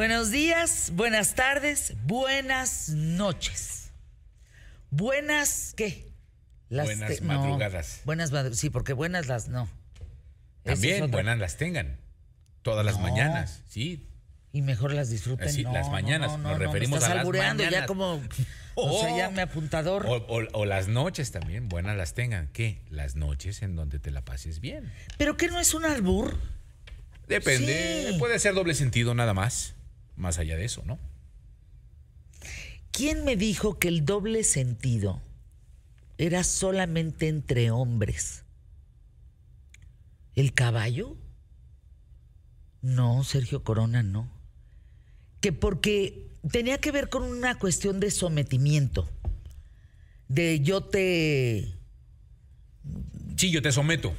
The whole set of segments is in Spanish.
Buenos días, buenas tardes, buenas noches. Buenas, ¿qué? Buenas te- no, madrugadas. buenas madrugadas, sí, porque buenas las no. Es También buenas las tengan. Todas las No. mañanas, sí. Y mejor las disfruten. Así, no, las mañanas, no, nos me referimos estás a las albureando ya como, o sea, Oh. ya me apuntador. O, o- o las noches también, buenas las tengan. ¿Qué? Las noches en donde te la pases bien. ¿Pero qué no es un albur? Depende, Sí. puede ser doble sentido nada más. Más allá de eso, ¿no? ¿Quién me dijo que el doble sentido era solamente entre hombres? ¿El caballo? No, Sergio Corona, no. Que porque tenía que ver con una cuestión de sometimiento. De yo te... Sí, yo te someto.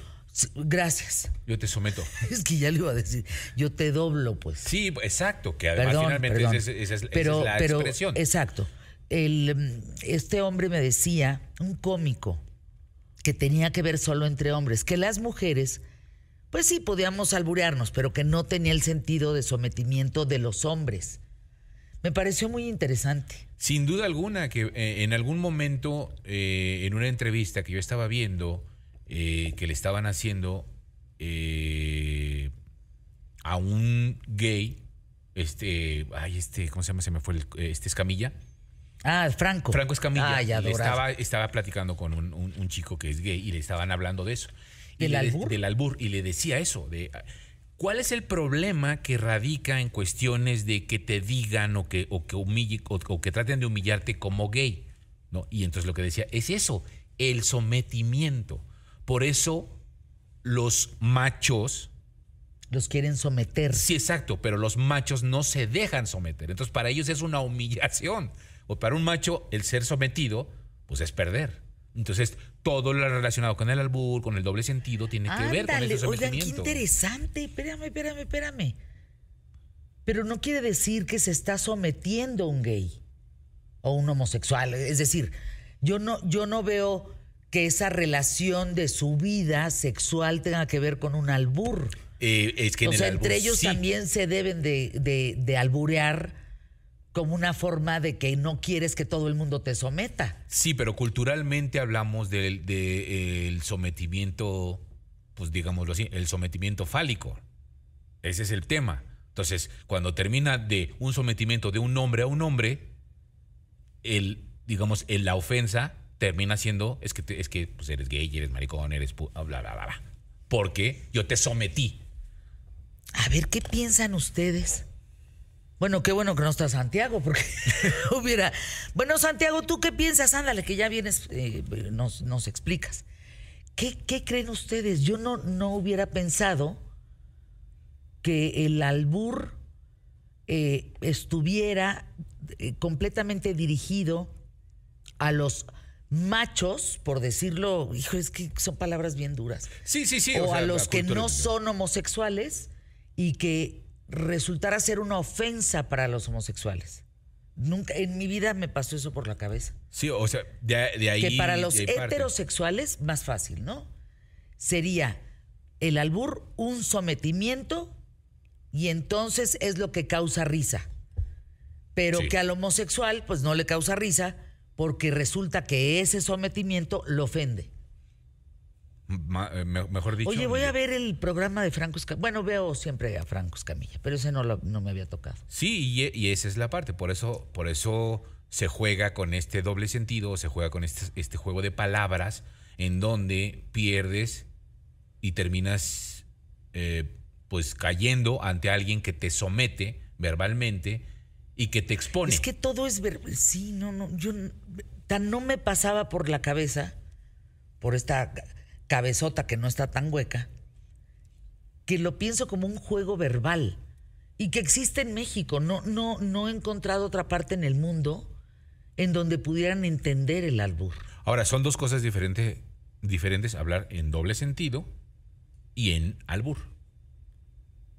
Gracias. Yo te someto. Es que ya le iba a decir, yo te doblo, pues. Sí, exacto, que además Perdón, finalmente perdón. esa es, esa es- esa pero, es la pero, expresión. Exacto. El, mm, este hombre me decía, un cómico, que tenía que ver solo entre hombres, que las mujeres, pues sí, podíamos alburearnos, pero que no tenía el sentido de sometimiento de los hombres. Me pareció muy interesante. Sin duda alguna que eh, en algún momento, eh, en una entrevista que yo estaba viendo, eh, que le estaban haciendo eh, a un gay, este, ay, este, ¿cómo se llama? Se me fue el, este Escamilla. Ah, Franco. Franco Escamilla. Le adorado. estaba, estaba platicando con un, un- un chico que es gay y le estaban hablando de eso. Y ¿Del le albur? Del albur. Y le decía eso, de ¿cuál es el problema que radica en cuestiones de que te digan o que, o que humille, o, o que traten de humillarte como gay? ¿No? Y entonces lo que decía es eso, el sometimiento. Por eso los machos Los quieren someter. Sí, exacto, pero los machos no se dejan someter. Entonces, para ellos es una humillación. O para un macho, el ser sometido, pues es perder. Entonces, todo lo relacionado con el albur, con el doble sentido, tiene que ver con ese oigan, qué sometimiento. interesante. Espérame, espérame, espérame. Pero no quiere decir que se está sometiendo un gay o un homosexual. Es decir, yo no, yo no veo que esa relación de su vida sexual tenga que ver con un albur. Eh, es que en o el sea, albur entre ellos sí. también se deben de, de- de alburear como una forma de que no quieres que todo el mundo te someta. Sí, pero culturalmente hablamos del de, eh, sometimiento, pues digámoslo así, el sometimiento fálico. Ese es el tema. Entonces, cuando termina de un sometimiento de un hombre a un hombre, el, digamos, el- la ofensa termina siendo, es que, es que pues eres gay, eres maricón, eres bla, bla, bla, bla. Porque yo te sometí. A ver, ¿qué piensan ustedes? Bueno, qué bueno que no está Santiago, porque hubiera... Bueno, Santiago, ¿tú qué piensas? Ándale, que ya vienes, eh, nos, explicas. ¿Qué, qué creen ustedes? Yo no, no hubiera pensado que el albur eh, estuviera eh, completamente dirigido a los machos, por decirlo, hijo, es que son palabras bien duras Sí, sí, sí. o, sea, a los que no son homosexuales y que resultara ser una ofensa para los homosexuales. Nunca en mi vida me pasó eso por la cabeza. Sí, o sea, de, de ahí. que para los parte. heterosexuales, más fácil, ¿no? Sería el albur un sometimiento y entonces es lo que causa risa. Pero Sí. que al homosexual, pues no le causa risa porque resulta que ese sometimiento lo ofende. Ma- eh, me- mejor dicho. Oye, voy a ver el programa de Franco Escamilla. Bueno, veo siempre a Franco Escamilla, pero ese no, lo- no me había tocado. Sí, y, y esa es la parte. Por eso, por eso se juega con este doble sentido, se juega con este, este juego de palabras en donde pierdes y terminas eh, pues cayendo ante alguien que te somete verbalmente y que te expone. Es que todo es ver... Sí, no, no, yo tan no me pasaba por la cabeza, por esta ca- cabezota que no está tan hueca, que lo pienso como un juego verbal y que existe en México. No, no, no he encontrado otra parte en el mundo en donde pudieran entender el albur. Ahora, son dos cosas diferentes, diferentes hablar en doble sentido y en albur.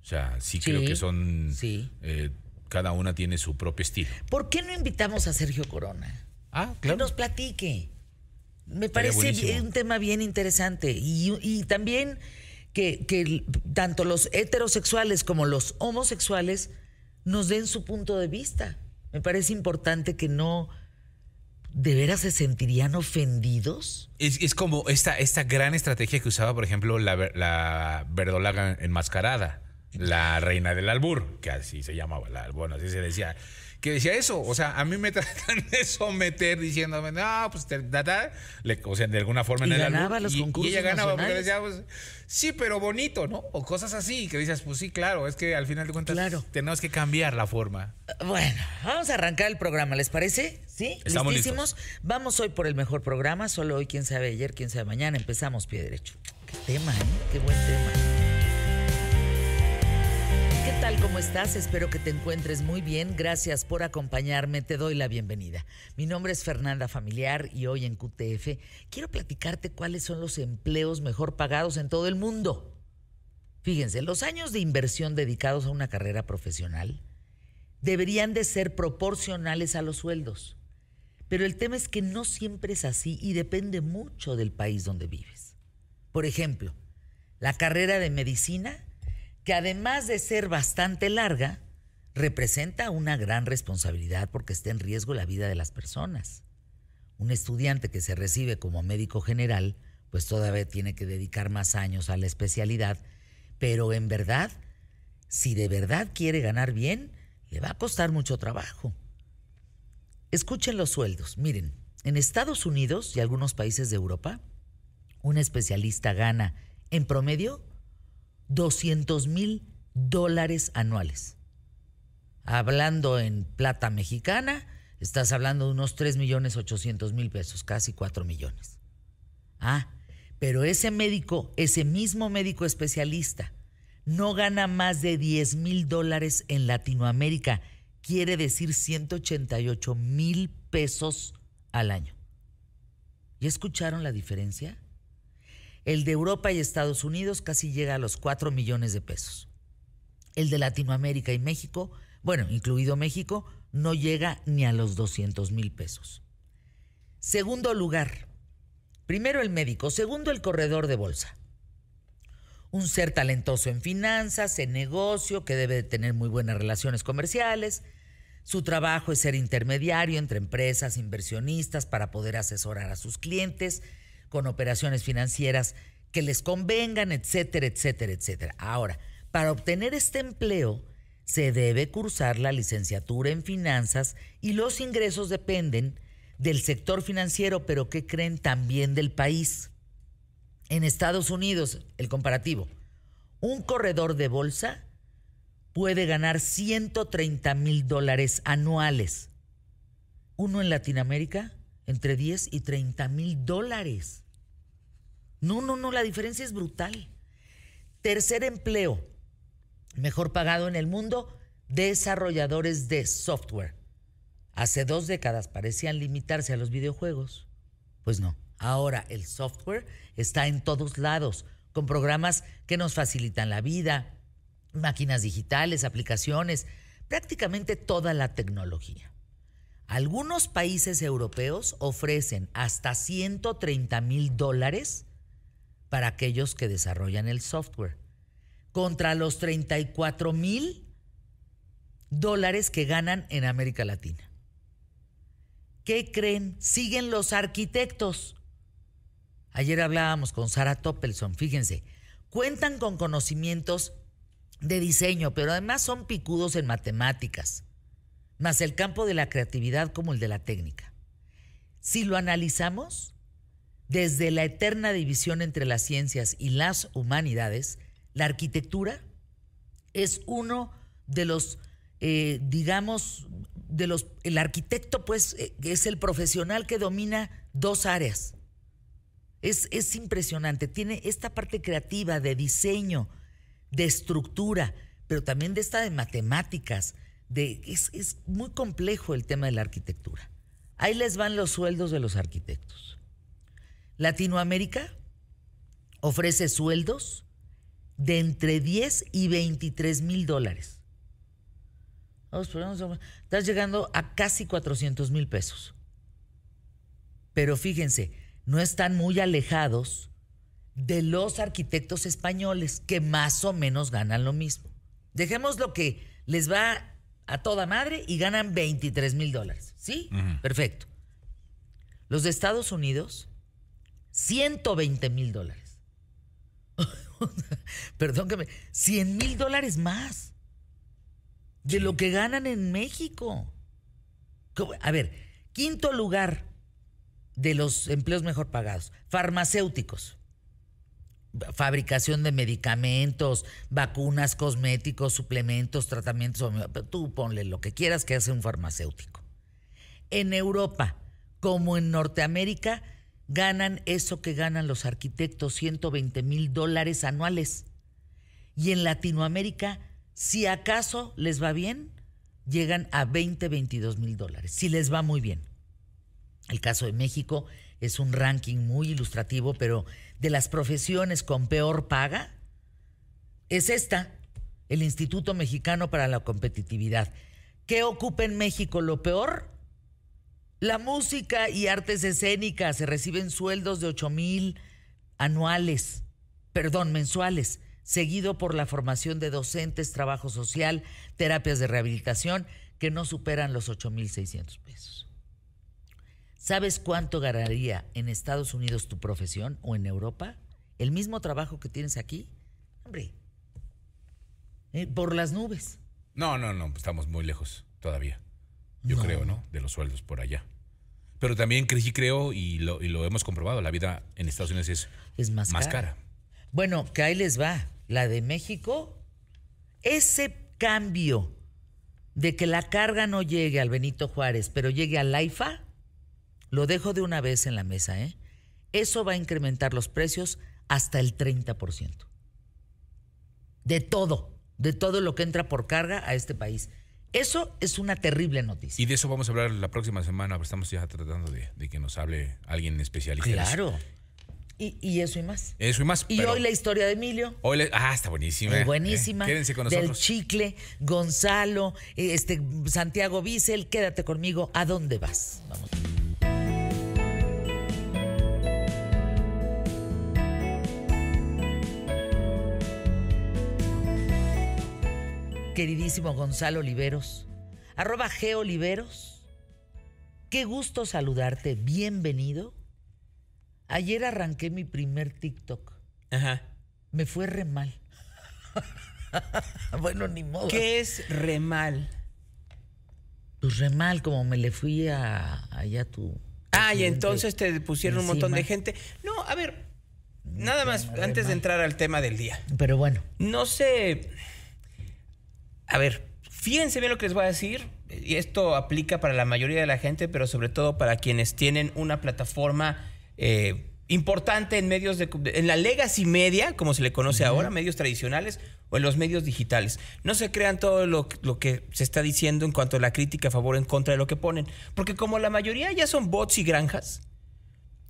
O sea, sí, Sí, creo que son... sí. eh, cada una tiene su propio estilo. ¿Por qué no invitamos a Sergio Corona? Ah, Que nos platique. Me Estaría parece buenísimo. un tema bien interesante. Y, y también que, que tanto los heterosexuales como los homosexuales nos den su punto de vista. Me parece importante que no ¿de veras se sentirían ofendidos? Es, como esta, esta gran estrategia que usaba, por ejemplo, la, la verdolaga enmascarada, la reina del albur, que así se llamaba, la, bueno, así se decía que decía eso. O sea, a mí me tratan de someter diciéndome, no, pues, te, o sea, de alguna forma en el ganaba los concursos y ella ganaba porque decía, pues, sí, pero bonito, ¿no? O cosas así, que dices, pues sí, claro, es que al final de cuentas tenemos que cambiar la forma. Bueno, vamos a arrancar el programa, ¿les parece? ¿Sí? Estamos ¿Listísimos? Vamos hoy por el mejor programa, solo hoy, quién sabe ayer, quién sabe mañana, empezamos pie derecho. Qué tema, ¿eh? Qué buen tema. ¿Qué tal? ¿Cómo estás? Espero que te encuentres muy bien. Gracias por acompañarme. Te doy la bienvenida. Mi nombre es Fernanda Familiar y hoy en QTF quiero platicarte cuáles son los empleos mejor pagados en todo el mundo. Fíjense, los años de inversión dedicados a una carrera profesional deberían de ser proporcionales a los sueldos. Pero el tema es que no siempre es así y depende mucho del país donde vives. Por ejemplo, la carrera de medicina que además de ser bastante larga, representa una gran responsabilidad porque está en riesgo la vida de las personas. Un estudiante que se recibe como médico general, pues todavía tiene que dedicar más años a la especialidad, pero en verdad, si de verdad quiere ganar bien, le va a costar mucho trabajo. Escuchen los sueldos. Miren, en Estados Unidos y algunos países de Europa, un especialista gana en promedio 200 mil dólares anuales. Hablando en plata mexicana, estás hablando de unos 3 millones 800 mil pesos, casi 4 millones. Ah, pero ese médico, ese mismo médico especialista, no gana más de 10 mil dólares en Latinoamérica, quiere decir 188 mil pesos al año. ¿Y escucharon la diferencia? El de Europa y Estados Unidos casi llega a los 4 millones de pesos. El de Latinoamérica y México, bueno, incluido México, no llega ni a los 200 mil pesos. Segundo lugar, primero el médico, segundo el corredor de bolsa. Un ser talentoso en finanzas, en negocio, que debe de tener muy buenas relaciones comerciales. Su trabajo es ser intermediario entre empresas, inversionistas, para poder asesorar a sus clientes con operaciones financieras que les convengan, etcétera, etcétera, etcétera. Ahora, para obtener este empleo, se debe cursar la licenciatura en finanzas y los ingresos dependen del sector financiero, pero ¿qué creen también del país? En Estados Unidos, el comparativo, un corredor de bolsa puede ganar 130 mil dólares anuales. Uno en Latinoamérica, entre 10 y 30 mil dólares. No, no, no, la diferencia es brutal. Tercer empleo, mejor pagado en el mundo, desarrolladores de software. Hace dos décadas parecían limitarse a los videojuegos. Pues no, ahora el software está en todos lados, con programas que nos facilitan la vida, máquinas digitales, aplicaciones, prácticamente toda la tecnología. Algunos países europeos ofrecen hasta 130 mil dólares para aquellos que desarrollan el software, contra los 34 mil dólares que ganan en América Latina. ¿Qué creen? Siguen los arquitectos. Ayer hablábamos con Sara Toppelson, fíjense, cuentan con conocimientos de diseño, pero además son picudos en matemáticas, más el campo de la creatividad como el de la técnica. Si lo analizamos, desde la eterna división entre las ciencias y las humanidades, la arquitectura es uno de los, eh, digamos, de los, el arquitecto pues eh, es el profesional que domina dos áreas. Es, es impresionante, tiene esta parte creativa de diseño, de estructura, pero también de esta de matemáticas, es, es muy complejo el tema de la arquitectura. Ahí les van los sueldos de los arquitectos. Latinoamérica ofrece sueldos de entre 10 y 23 mil dólares. Estás llegando a casi 400 mil pesos. Pero fíjense, no están muy alejados de los arquitectos españoles que más o menos ganan lo mismo. Dejemos lo que les va a toda madre y ganan 23 mil dólares. ¿Sí? Perfecto. Los de Estados Unidos, 120 mil dólares. Perdón que me... 100 mil dólares más de lo que ganan en México. A ver, quinto lugar de los empleos mejor pagados, farmacéuticos fabricación de medicamentos, vacunas, cosméticos, suplementos, tratamientos, tú ponle lo que quieras que hace un farmacéutico. En Europa, como en Norteamérica, ganan eso que ganan los arquitectos, 120 mil dólares anuales. Y en Latinoamérica, si acaso les va bien, llegan a 20, 22 mil dólares, si les va muy bien. El caso de México es un ranking muy ilustrativo, pero de las profesiones con peor paga es esta, el Instituto Mexicano para la Competitividad. ¿Qué ocupa en México lo peor? La música y artes escénicas se reciben sueldos de 8 mil anuales, perdón, mensuales, seguido por la formación de docentes, trabajo social, terapias de rehabilitación, que no superan los 8 mil 600 pesos. ¿Sabes cuánto ganaría en Estados Unidos tu profesión o en Europa? ¿El mismo trabajo que tienes aquí? Hombre, eh, por las nubes. No, no, no, estamos muy lejos todavía. Yo creo, ¿no? De los sueldos por allá. Pero también sí creo, y lo, y lo hemos comprobado, la vida en Estados Unidos es, es más, más cara. Bueno, que ahí les va. La de México, ese cambio de que la carga no llegue al Benito Juárez, pero llegue al AIFA, lo dejo de una vez en la mesa, ¿eh? Eso va a incrementar los precios hasta el 30%. De todo, de todo lo que entra por carga a este país. Eso es una terrible noticia. Y de eso vamos a hablar la próxima semana, estamos ya tratando de, que nos hable alguien especialista. Claro. Y, eso y más. Eso y más. Y hoy la historia de Emilio. Hoy ah, está buenísima. Eh, buenísima. quédense con nosotros. Del chicle, Gonzalo, este, Santiago Bissell, quédate conmigo. ¿A dónde vas? Vamos. Queridísimo Gonzalo Oliveros, arroba G Oliveros. Qué gusto saludarte, bienvenido. Ayer arranqué mi primer TikTok. Ajá. Me fue re mal. bueno, ni modo. ¿Qué es re mal? Pues re mal, como me le fui a allá tu. Ah, y entonces te pusieron un montón de gente. No, a ver, nada más, antes de entrar al tema del día. Pero bueno. No sé a ver, fíjense bien lo que les voy a decir. Y esto aplica para la mayoría de la gente, pero sobre todo para quienes tienen una plataforma eh, importante en medios de, en la legacy media, como se le conoce ahora, medios tradicionales o en los medios digitales. No se crean todo lo, que se está diciendo en cuanto a la crítica a favor o en contra de lo que ponen, porque como la mayoría ya son bots y granjas,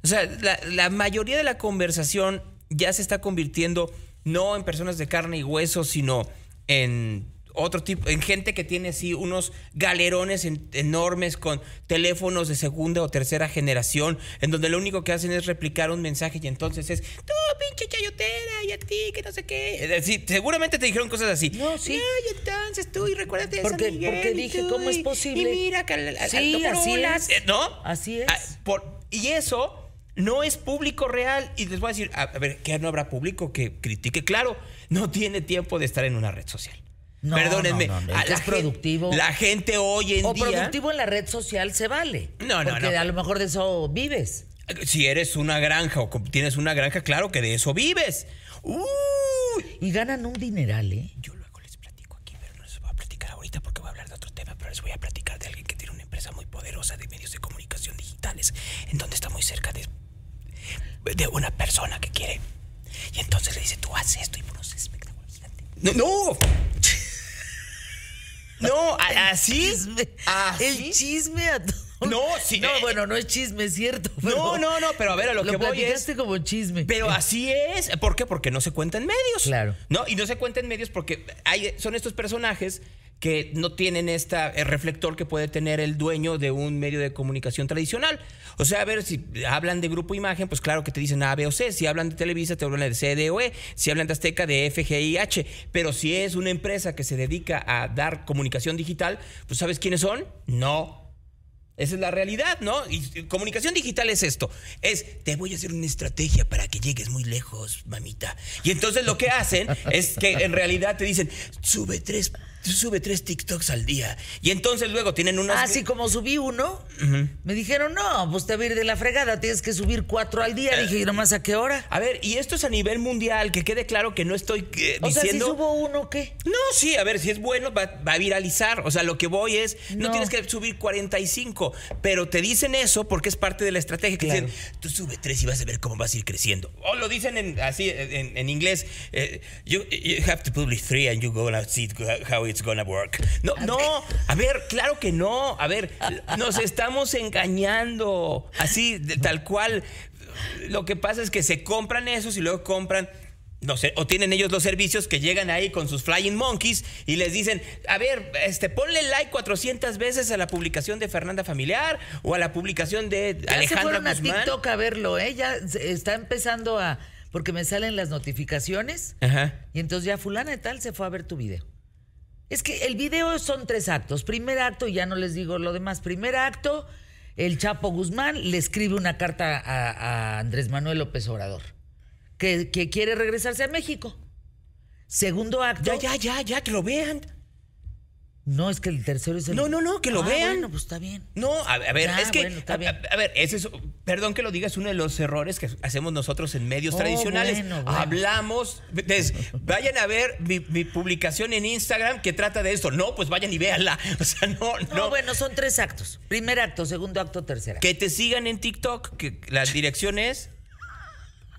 o sea, la mayoría de la conversación ya se está convirtiendo no en personas de carne y hueso, sino en otro tipo, en gente que tiene así unos galerones enormes con teléfonos de segunda o tercera generación, en donde lo único que hacen es replicar un mensaje y entonces es, tú pinche chayotera, y a ti, que no sé qué. Es decir, seguramente te dijeron cosas así. No, sí. y entonces tú, y recuérdate de porque, Porque dije, ¿cómo es posible? Y mira, que sí, así es. Eh, ¿No? Así es. Ah, por, y eso no es público real. Y les voy a decir, a ver, ¿qué no habrá público que critique? Claro, no tiene tiempo de estar en una red social. No, Perdónenme. No, no, es productivo. La gente hoy en o día. O productivo en la red social se vale. No, no, porque a lo mejor de eso vives. Si eres una granja o tienes una granja, claro que de eso vives. Uy. Y ganan un dineral, ¿eh? Yo luego les platico aquí, pero no les voy a platicar ahorita porque voy a hablar de otro tema, pero les voy a platicar de alguien que tiene una empresa muy poderosa de medios de comunicación digitales, en donde está muy cerca de, de una persona que quiere. Y entonces le dice, tú haces esto y por espectáculo gigante. ¡No! ¡No! No, así. El chisme a todo. No, sí. No, bueno, no es chisme, es cierto. no, no, no, pero a ver, a lo, que voy es. como chisme. Pero así es. ¿Por qué? Porque no se cuenta en medios. Claro. No, y no se cuenta en medios porque hay, son estos personajes que no tienen este reflector que puede tener el dueño de un medio de comunicación tradicional. O sea, a ver, si hablan de Grupo Imagen, pues claro que te dicen A, B o C. Si hablan de Televisa, te hablan de C, D o E. Si hablan de Azteca, de F. Pero si es una empresa que se dedica a dar comunicación digital, pues ¿sabes quiénes son? No. Esa es la realidad, ¿no? Y comunicación digital es esto. Es, te voy a hacer una estrategia para que llegues muy lejos, mamita. Y entonces lo que hacen es que en realidad te dicen, sube tres sube tres TikToks al día. Y entonces luego tienen unas. Así como subí uno, me dijeron, no, pues te va a ir de la fregada, tienes que subir cuatro al día. Dije, ¿y nomás a qué hora? A ver, y esto es a nivel mundial, que quede claro que no estoy eh, O sea, si diciendo. subo uno, ¿qué? No, sí, a ver, si es bueno, va, va a viralizar. O sea, lo que voy es, no, No. tienes que subir 45, pero te dicen eso porque es parte de la estrategia. Que Claro. dicen, tú sube tres y vas a ver cómo vas a ir creciendo. O lo dicen en, así en, en inglés, eh, you, you have to publish three and you're gonna see how it's gonna work. No, no, a ver, claro que no. A ver, nos estamos engañando. Así, de- tal cual. Lo que pasa es que se compran esos y luego compran no sé, o tienen ellos los servicios que llegan ahí con sus Flying Monkeys y les dicen, a ver, este, ponle like 400 veces a la publicación de Fernanda Familiar o a la publicación de Ya se Alejandra fueron a Guzmán. TikTok a verlo, ¿eh? Ya se- está empezando a... Porque me salen las notificaciones Ajá. y entonces ya fulana de tal se fue a ver tu video. Es que el video son tres actos. Primer acto, ya no les digo lo demás. Primer acto, el Chapo Guzmán le escribe una carta a, a Andrés Manuel López Obrador, que, que quiere regresarse a México. Segundo acto. Ya, ya, ya, ya, que lo vean. No, es que el tercero es el. No, no, no, que lo Ah, vean. Bueno, pues está bien. No, a, a ver, es que, bueno, está a, bien. a- a ver, ese es, perdón que lo diga, es uno de los errores que hacemos nosotros en medios Oh, tradicionales. bueno, bueno. Hablamos, des- vayan a ver mi, mi publicación en Instagram que trata de esto. No, pues vayan y véanla. O sea, no, no. No, bueno, son tres actos. Primer acto, segundo acto, tercer acto. Que te sigan en TikTok, que la dirección es.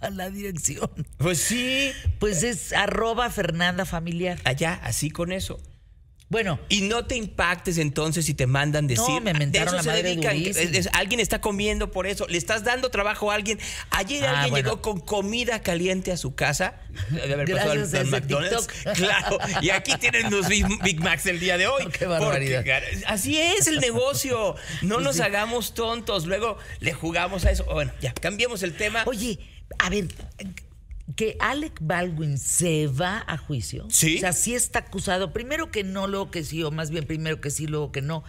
A la dirección. Pues sí, Pues es arroba Fernanda Familiar. allá, así con eso. Bueno, Y no te impactes entonces si te mandan decir. No, me "Ah, mentaron la madre es- es- alguien está comiendo por eso. Le estás dando trabajo a alguien. Ayer Ah, alguien bueno. llegó con comida caliente a su casa. De haber pasado Gracias a al McDonald's. TikTok. Claro. Y aquí tienen los Big, Big Macs del día de hoy. Qué barbaridad. Porque, así es el negocio. No nos hagamos tontos. Luego le jugamos a eso. Bueno, ya, cambiemos el tema. oye, a ver, que Alec Baldwin se va a juicio. Sí. O sea, sí está acusado. Primero que no, luego que sí, o más bien primero que sí, luego que no.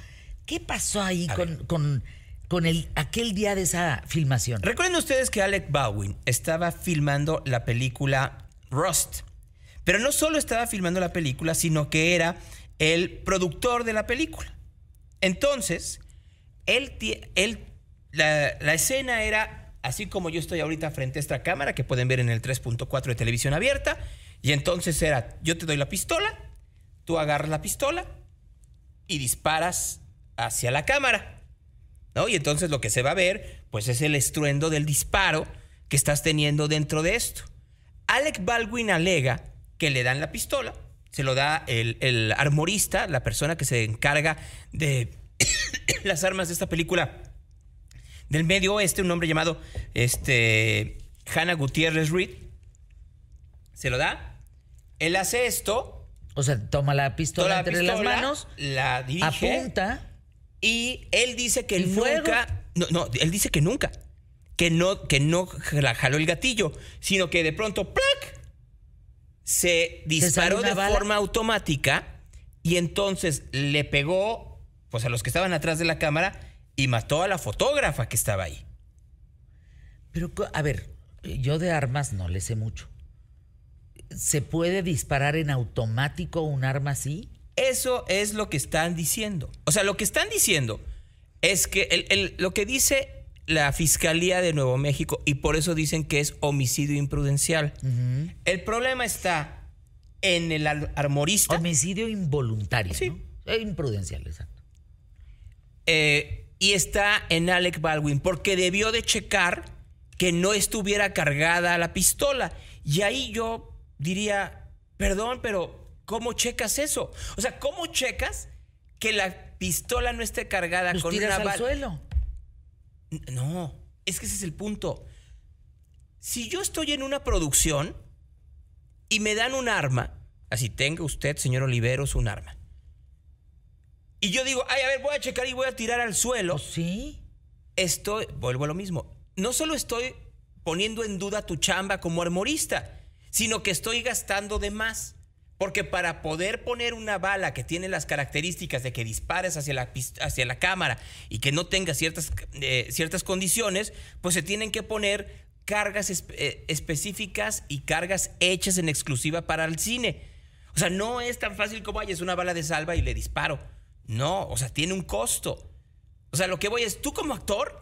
¿Qué pasó ahí con, con, con el, aquel día de esa filmación? Recuerden ustedes que Alec Baldwin estaba filmando la película Rust. Pero no solo estaba filmando la película, sino que era el productor de la película. Entonces, él, él la, la escena era así como yo estoy ahorita frente a esta cámara, que pueden ver en el 3.4 de televisión abierta. Y entonces era, yo te doy la pistola, tú agarras la pistola y disparas hacia la cámara. ¿no? Y entonces lo que se va a ver, pues es el estruendo del disparo que estás teniendo dentro de esto. Alec Baldwin alega que le dan la pistola, se lo da el, el armorista, la persona que se encarga de las armas de esta película del Medio Oeste, un hombre llamado este, Hannah Gutiérrez Reed. Se lo da. Él hace esto, O sea, toma la pistola la entre pistola, las manos, la dirige. apunta. Y él dice que nunca. No, no, él dice que nunca. Que no, que no la jaló el gatillo, sino que de pronto ¡plac! se disparó de bala? forma automática y entonces le pegó pues a los que estaban atrás de la cámara y mató a la fotógrafa que estaba ahí. Pero, a ver, yo de armas no le sé mucho. ¿Se puede disparar en automático un arma así? Eso es lo que están diciendo. O sea, lo que están diciendo es que el- el- lo que dice la Fiscalía de Nuevo México, y por eso dicen que es homicidio imprudencial. El problema está en el ar- armorista. Homicidio involuntario, Sí. ¿no? Eh, imprudencial, exacto. eh, y está en Alec Baldwin, porque debió de checar que no estuviera cargada la pistola. Y ahí yo diría, perdón, pero ¿cómo checas eso? O sea, ¿cómo checas que la pistola no esté cargada con tiras una al bala? suelo. No, es que ese es el punto. Si yo estoy en una producción y me dan un arma, así tenga usted, señor Oliveros, un arma, y yo digo, ay, a ver, voy a checar y voy a tirar al suelo, Pues sí. estoy, vuelvo a lo mismo, no solo estoy poniendo en duda tu chamba como armorista, sino que estoy gastando de más. Porque para poder poner una bala que tiene las características de que dispares hacia la, hacia la cámara y que no tenga ciertas, eh, ciertas condiciones, pues se tienen que poner cargas espe- eh, específicas y cargas hechas en exclusiva para el cine. O sea, no es tan fácil como, ay, es una bala de salva y le disparo. No, o sea, tiene un costo. O sea, lo que voy es, tú como actor,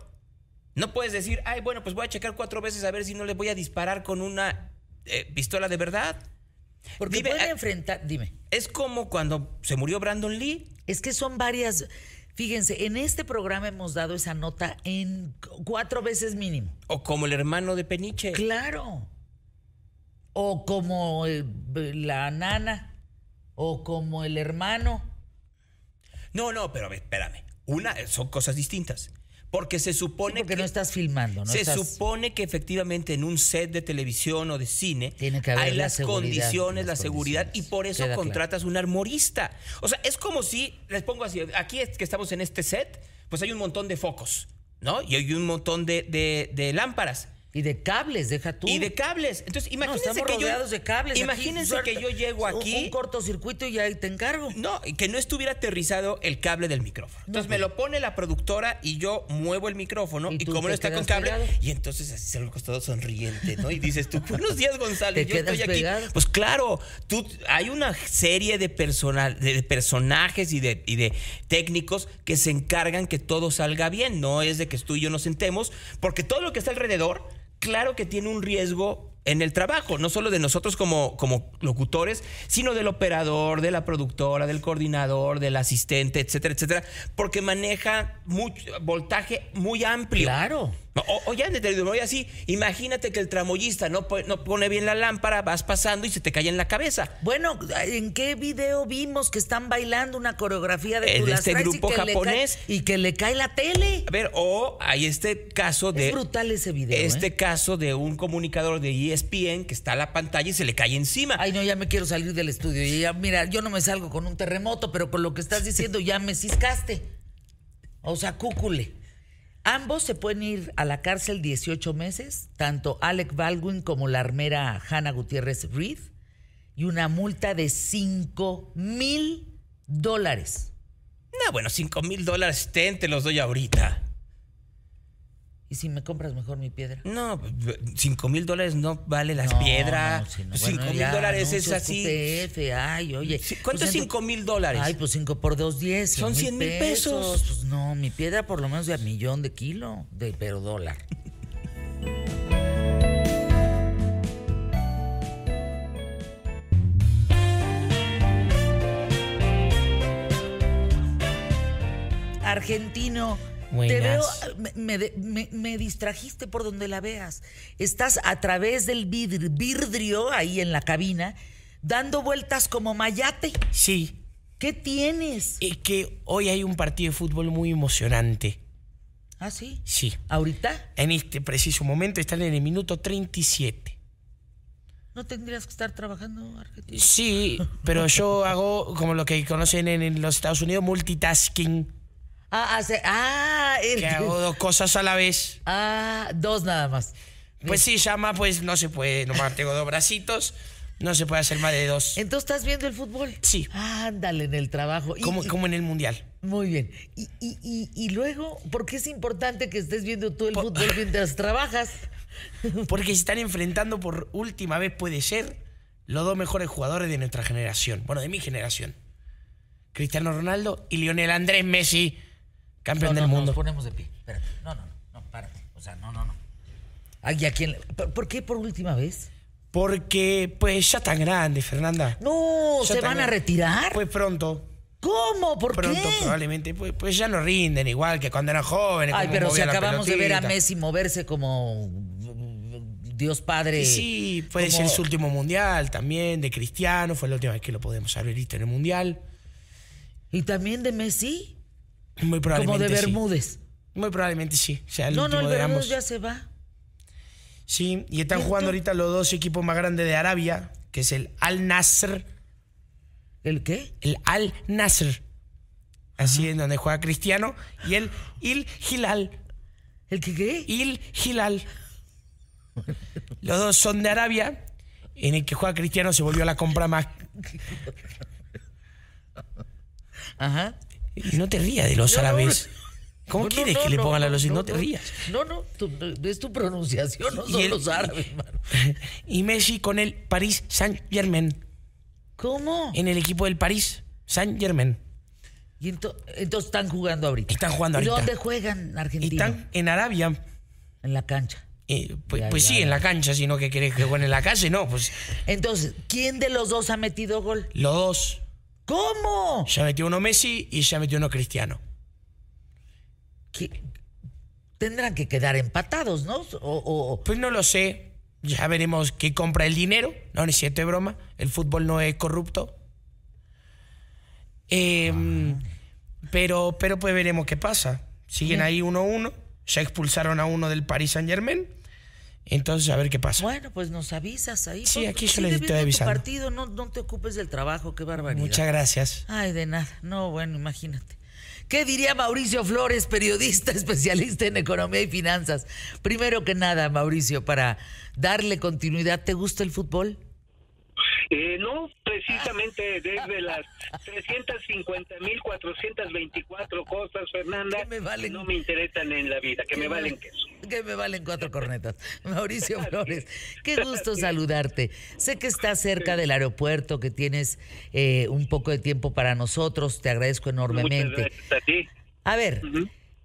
no puedes decir, ay, bueno, pues voy a checar cuatro veces a ver si no le voy a disparar con una eh, pistola de verdad. Porque Dime, pueden ah, enfrentar, dime, Es como cuando se murió Brandon Lee. es que son varias, fíjense, en este programa hemos dado esa nota en cu- cuatro veces mínimo. O como el hermano de Peniche. Claro. O como eh, la nana, o como el hermano. No, no, pero espérame. Una, son cosas distintas. Porque se Sí, supone porque que. no estás filmando, ¿no? se estás- supone que efectivamente en un set de televisión o de cine Tiene que haber hay la las condiciones, la seguridad y por eso Queda claro. contratas un armorista. O sea, es como si, les pongo así, aquí es que estamos en este set, pues hay un montón de focos, ¿no? Y hay un montón de, de- de lámparas. Y de cables, deja tú. Y de cables. Entonces, No, imagínense estamos que yo. de cables. Imagínense que yo llego un- aquí. Un cortocircuito y ahí te encargo. No, que no estuviera aterrizado el cable del micrófono. Entonces me lo pone la productora y yo muevo el micrófono Y y, como no está con cable, pegado. y entonces así se lo costado sonriente, ¿no? Y dices tú, buenos días, González, Te yo estoy aquí. pegado. Pues claro, tú, hay una serie de, personal, de, de personajes y de, y de técnicos que se encargan que todo salga bien. No es de que tú y yo nos sentemos, porque todo lo que está alrededor, claro que tiene un riesgo en el trabajo, no solo de nosotros como, como locutores, sino del operador, de la productora, del coordinador, del asistente, etcétera, etcétera, porque maneja mucho, voltaje muy amplio. Claro. O, o ya desde el voy así, imagínate que el tramoyista no, no pone bien la lámpara, vas pasando y se te cae en la cabeza. Bueno, ¿en qué video vimos que están bailando una coreografía de Tú de este y grupo cae- japonés. y que le cae la tele? A ver, o hay este caso de... es brutal ese video. Este ¿eh? caso de un comunicador de ESPN que está a la pantalla y se le cae encima. Ay, no, ya me quiero salir del estudio. Y ya, mira, yo no me salgo con un terremoto, pero con lo que estás diciendo ya me ciscaste. O sea, cúcule. Ambos se pueden ir a la cárcel 18 meses, tanto Alec Baldwin como la armera Hannah Gutiérrez Reed, y una multa de 5 mil dólares. No, bueno, 5 mil dólares, ten, te los doy ahorita. ¿Y si me compras mejor mi piedra? No, 5 mil dólares no vale las No, piedras. no, sí, no. 5 Bueno, mil ya, dólares es así. QTF, ay, oye. ¿cuánto Pues es ento- 5 mil dólares? Ay, pues 5 por 2, 10. Son 100 mil pesos. Pues no, mi piedra por lo menos de a millón de kilo, de, pero dólar. Argentino, te veo, me, me distrajiste por donde la veas. Estás a través del vidr- vidrio ahí en la cabina, dando vueltas como mayate. Sí, ¿Qué tienes? es que hoy hay un partido de fútbol muy emocionante. Ah, sí. Sí. ¿Ahorita? En este preciso momento están en el minuto 37. ¿No tendrías que estar trabajando, Argentina? Sí, pero yo hago como lo que conocen en, en los Estados Unidos, multitasking. Ah, hace, ah, el- Que hago dos cosas a la vez. ah, dos nada más. Pues sí, llama, pues no se puede, nomás tengo dos bracitos, no se puede hacer más de dos. Entonces estás viendo el fútbol. Sí. Ándale en el trabajo. Como, y- como en el mundial. Muy bien. Y, y, y, luego, ¿por qué es importante que estés viendo tú el fútbol mientras trabajas? Porque se están enfrentando por última vez, puede ser, los dos mejores jugadores de nuestra generación. Bueno, de mi generación. Cristiano Ronaldo y Lionel Andrés Messi, campeón No, del no, mundo. Nos ponemos de pie. Espérate. No, no, no, no, párate. O sea, no, no, no. Ay, ¿a quién? ¿Por, qué por última vez? Porque, pues, ya tan grande, Fernanda. No, Ya ¿se van a retirar? Pues pronto. ¿Cómo? ¿Por Pronto, qué? probablemente. Pues, pues ya no rinden igual que cuando eran jóvenes. Ay, pero si acabamos de ver a. Messi moverse como Dios Padre. Sí, puede como- ser su último mundial también, de Cristiano. Fue la última vez que lo podemos visto en el mundial. Y también de Messi, Muy probablemente. como de sí. Bermúdez. Muy probablemente sí. Sea el no, no, el de Bermúdez ambos. ya se va. Sí, y están ¿Y jugando ahorita los dos equipos más grandes de Arabia, que es el Al Nasr. ¿El qué? El Al Nasr. así en donde juega Cristiano, y el Il Hilal. ¿El que qué? Il Hilal. Los dos son de Arabia, en el que juega Cristiano se volvió la compra más. Ajá. Y no te rías de los No, árabes. ¿Cómo No, quieres no, que le pongan a no, los no, te rías. No, no, tu- es tu pronunciación, no Y son el- los árabes, mano. Y Messi con el Paris Saint-Germain. ¿Cómo? En el equipo del Paris Saint-Germain. Y ento- entonces están jugando ahorita. Están jugando ¿Y ahorita. dónde juegan Y Argentina? están en Arabia. En la cancha. Eh, pues Ya, pues ya, sí, ya. en la cancha, sino que querés que jueguen en la calle, no, pues Entonces, ¿quién de los dos ha metido gol? los dos. ¿Cómo? Ya metió uno Messi y ya metió uno Cristiano. ¿Qué? Tendrán que quedar empatados, ¿no? O, o- Pues no lo sé. Ya veremos qué compra el dinero. No, ni siete broma. El fútbol no es corrupto. Eh, pero, pero pues veremos qué pasa. Siguen ahí 1-1. Ya expulsaron a uno del Paris Saint Germain. Entonces, a ver qué pasa. Bueno, pues nos avisas ahí. Sí, Pues, aquí yo sigue les estoy avisando. partido, no, no te ocupes del trabajo, qué barbaridad. Muchas gracias. Ay, de nada. No, bueno, imagínate. ¿Qué diría Mauricio Flores, periodista especialista en economía y finanzas? Primero que nada, Mauricio, para darle continuidad, ¿te gusta el fútbol? Eh, no, precisamente desde las 350.424 cosas, Fernanda, Que me valen- no me interesan en la vida, que me valen queso. Que me valen cuatro cornetas. Mauricio Flores, qué gusto saludarte. Sé que estás cerca del aeropuerto, que tienes eh, un poco de tiempo para nosotros. Te agradezco Muchas enormemente. gracias a ti. A ver,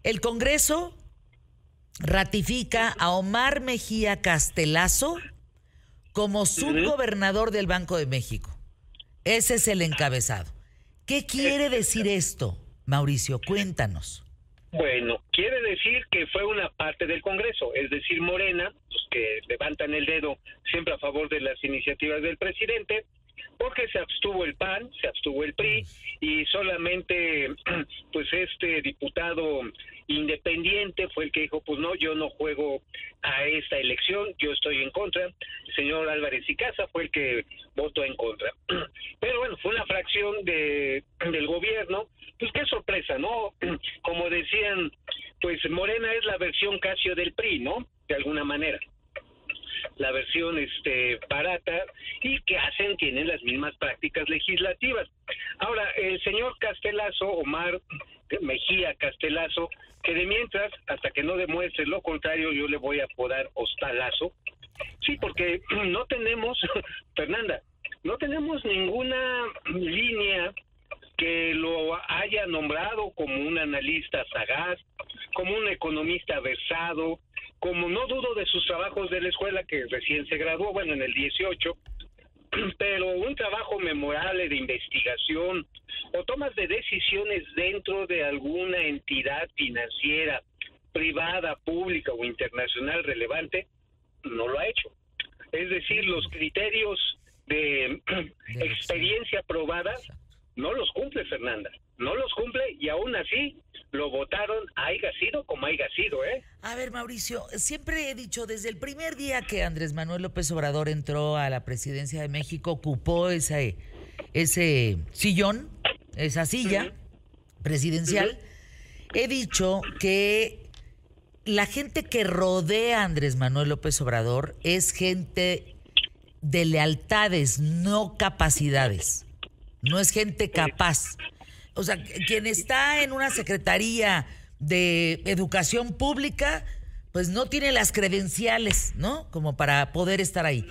el Congreso ratifica a Omar Mejía Castelazo como subgobernador del Banco de México. Ese es el encabezado. ¿Qué quiere decir esto, Mauricio? Cuéntanos. Bueno, quiere decir que fue una parte del Congreso, es decir, Morena, los que levantan el dedo siempre a favor de las iniciativas del presidente, porque se abstuvo el PAN, se abstuvo el PRI y solamente pues este diputado independiente fue el que dijo, pues no, yo no juego a esta elección, yo estoy en contra. El señor Álvarez y Casa fue el que votó en contra. Pero bueno, fue una fracción de, del gobierno. Pues qué sorpresa, ¿no? Como decían, pues Morena es la versión Casio del PRI, ¿no? De alguna manera la versión este barata y que hacen tienen las mismas prácticas legislativas. Ahora, el señor Castelazo, Omar Mejía Castelazo, que de mientras, hasta que no demuestre lo contrario, yo le voy a apodar Hostalazo. Sí, porque no tenemos, Fernanda, no tenemos ninguna línea que lo haya nombrado como un analista sagaz, como un economista versado, como no dudo de sus trabajos de la escuela que recién se graduó, bueno, en el 18, pero un trabajo memorable de investigación o tomas de decisiones dentro de alguna entidad financiera, privada, pública o internacional relevante, no lo ha hecho. Es decir, los criterios de experiencia probada no los cumple Fernanda, no los cumple y aún así lo votaron, haya sido como haya sido, ¿eh? A ver, Mauricio, siempre he dicho, desde el primer día que Andrés Manuel López Obrador entró a la presidencia de México, ocupó ese, ese sillón, esa silla presidencial, he dicho que la gente que rodea a Andrés Manuel López Obrador es gente de lealtades, no capacidades. No es gente capaz. O sea, quien está en una secretaría de educación pública, pues no tiene las credenciales, ¿no? Como para poder estar ahí.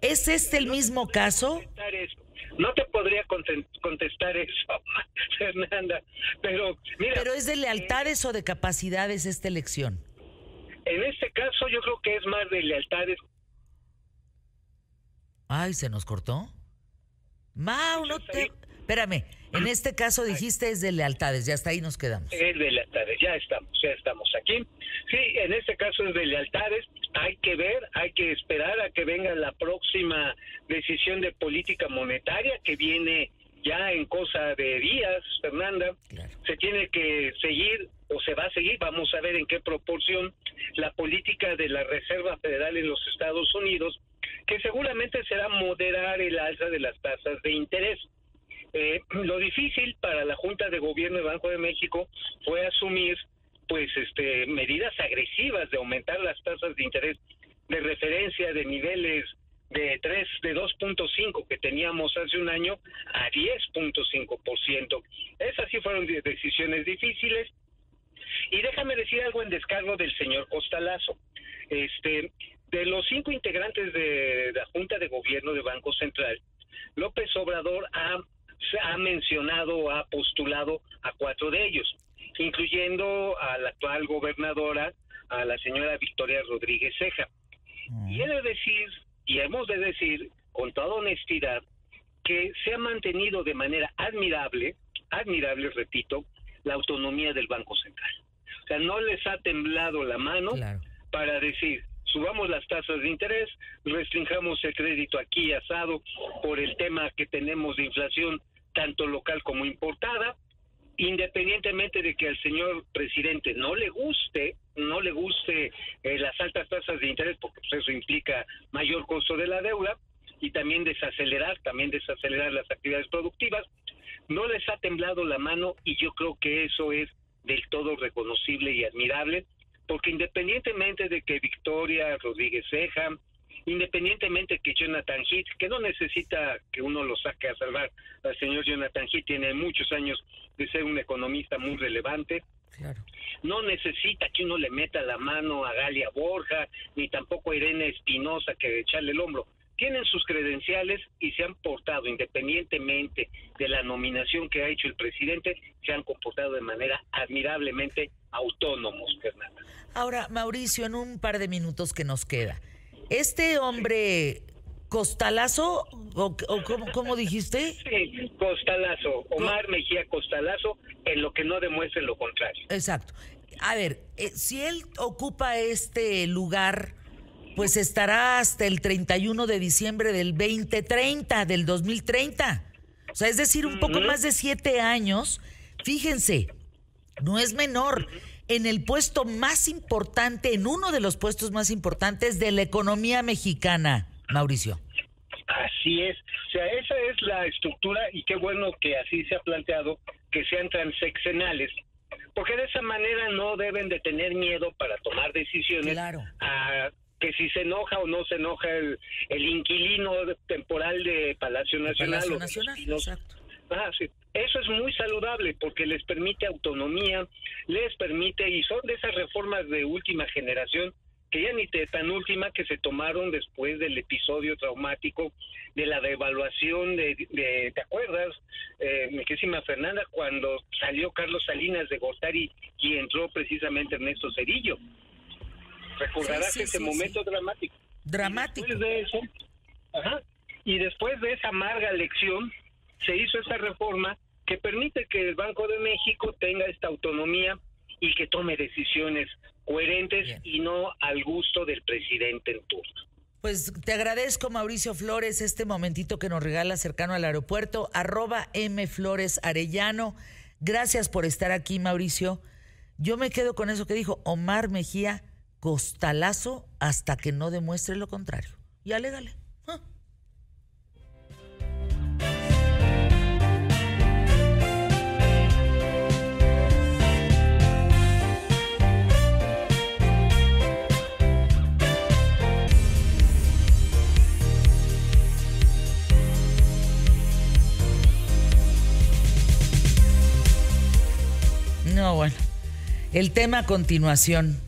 ¿Es este el mismo caso? No te podría contestar eso, Fernanda, pero mira, ¿Pero es de lealtades o de capacidades esta elección? en este caso yo creo que es más de lealtades. Ay, ¿se nos cortó? Mau, no te... Espérame, en este caso dijiste es de lealtades, ya hasta ahí nos quedamos. Es de lealtades, ya estamos, ya estamos aquí. Sí, en este caso es de lealtades. Hay que ver, hay que esperar a que venga la próxima decisión de política monetaria que viene ya en cosa de días, Fernanda. Claro. Se tiene que seguir o se va a seguir, vamos a ver en qué proporción, la política de la Reserva Federal en los Estados Unidos, que seguramente será moderar el alza de las tasas de interés. Eh, lo difícil para la Junta de Gobierno de Banco de México fue asumir pues este medidas agresivas de aumentar las tasas de interés de referencia de niveles de 3 de 2.5 que teníamos hace un año a 10.5%. Esas sí fueron decisiones difíciles. Y déjame decir algo en descargo del señor Costalazo. Este, de los cinco integrantes de la Junta de Gobierno de Banco Central, López Obrador ha, ha mencionado, ha postulado a cuatro de ellos, incluyendo a la actual gobernadora, a la señora Victoria Rodríguez Ceja. Y he de decir, y hemos de decir con toda honestidad, que se ha mantenido de manera admirable, admirable, repito, la autonomía del Banco Central. O sea, no les ha temblado la mano para decir, subamos las tasas de interés, restringamos el crédito aquí asado por el tema que tenemos de inflación tanto local como importada, independientemente de que al señor presidente no le guste, no le guste eh, las altas tasas de interés, porque pues, eso implica mayor costo de la deuda y también desacelerar, también desacelerar las actividades productivas, no les ha temblado la mano y yo creo que eso es del todo reconocible y admirable porque independientemente de que Victoria Rodríguez Ceja, independientemente que Jonathan Heath, que no necesita que uno lo saque a salvar, el señor Jonathan Heath tiene muchos años de ser un economista muy relevante, no necesita que uno le meta la mano a Galia Borja, ni tampoco a Irene Espinosa que echarle el hombro. Tienen sus credenciales y se han portado, independientemente de la nominación que ha hecho el presidente, se han comportado de manera admirablemente autónomos, Fernanda. Ahora, Mauricio, en un par de minutos que nos queda, este hombre Costalazo, o, ¿cómo, dijiste? Sí, Costalazo, Omar Mejía Costalazo, en lo que no demuestre lo contrario. Exacto. A ver, eh, si él ocupa este lugar pues estará hasta el 31 de diciembre del 2030, del 2030. O sea, es decir, un poco más de siete años. Fíjense, no es menor. En el puesto más importante, en uno de los puestos más importantes de la economía mexicana, Mauricio. Así es. O sea, esa es la estructura y qué bueno que así se ha planteado, que sean transeccionales porque de esa manera no deben de tener miedo para tomar decisiones claro. a que si se enoja o no se enoja el, el inquilino temporal de Palacio Nacional. Palacio Nacional, exacto. Ah, sí. Eso es muy saludable porque les permite autonomía, les permite, y son de esas reformas de última generación, que ya ni tan última que se tomaron después del episodio traumático de la devaluación de, de ¿te acuerdas, eh, mi querísima Fernanda, cuando salió Carlos Salinas de Gortari y entró precisamente Ernesto Cerillo? Recordarás ese momento dramático. Dramático. Y después de eso, y después de esa amarga lección, se hizo esa reforma que permite que el Banco de México tenga esta autonomía y que tome decisiones coherentes y no al gusto del presidente en turno. Pues te agradezco, Mauricio Flores, este momentito que nos regala cercano al aeropuerto, arroba M Flores Arellano. Gracias por estar aquí, Mauricio. Yo me quedo con eso que dijo Omar Mejía costalazo hasta que no demuestre lo contrario. Ya le No, bueno. El tema a continuación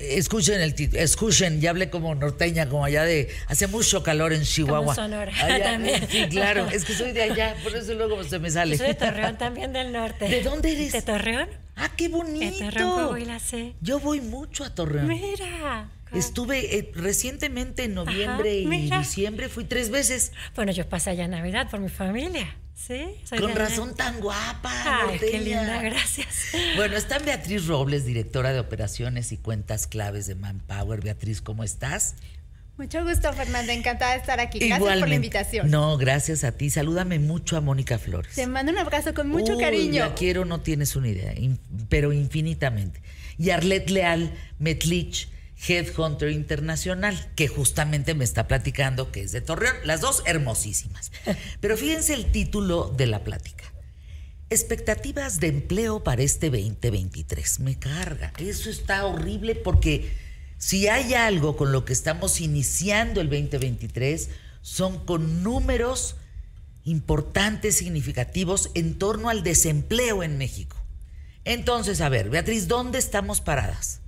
Escuchen el escuchen, ya hablé como norteña, como allá de. Hace mucho calor en Chihuahua. Como Sonora también. Sí, claro, es que soy de allá, por eso luego se me sale. soy de Torreón también del norte. ¿De dónde eres? De Torreón. Ah, qué bonito. De Torreón voy la sé. Yo voy mucho a Torreón. Mira. Estuve eh, recientemente en noviembre y diciembre, fui tres veces. Bueno, yo pasé allá Navidad por mi familia. Sí, Con razón tan guapa. Ay, qué linda, gracias. Bueno, está Beatriz Robles, directora de operaciones y cuentas claves de Manpower. Beatriz, ¿cómo estás? Mucho gusto, Fernanda. Encantada de estar aquí. Gracias por la invitación. No, gracias a ti. Salúdame mucho a Mónica Flores. Te mando un abrazo con mucho Uy, cariño. La quiero, no tienes una idea, pero infinitamente. Y Arlet Leal Metlich, Headhunter Internacional, que justamente me está platicando que es de Torreón. Las dos hermosísimas. Pero fíjense el título de la plática. Expectativas de empleo para este 2023. Me carga. Eso está horrible porque si hay algo con lo que estamos iniciando el 2023, son con números importantes, significativos en torno al desempleo en México. Entonces, a ver, Beatriz, ¿dónde estamos paradas?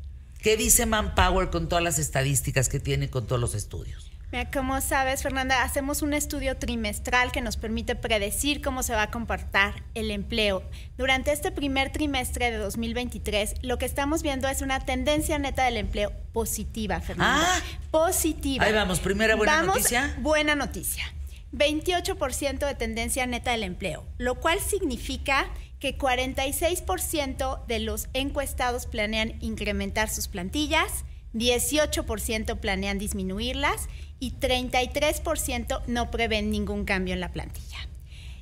¿Qué dice Manpower con todas las estadísticas que tiene, con todos los estudios? Mira, como sabes, Fernanda, hacemos un estudio trimestral que nos permite predecir cómo se va a comportar el empleo. Durante este primer trimestre de 2023, lo que estamos viendo es una tendencia neta del empleo positiva, Fernanda. Ah. positiva. Ahí vamos, primera buena Vamos, noticia. Buena noticia. 28% de tendencia neta del empleo, lo cual significa que 46% de los encuestados planean incrementar sus plantillas, 18% planean disminuirlas y 33% no prevén ningún cambio en la plantilla.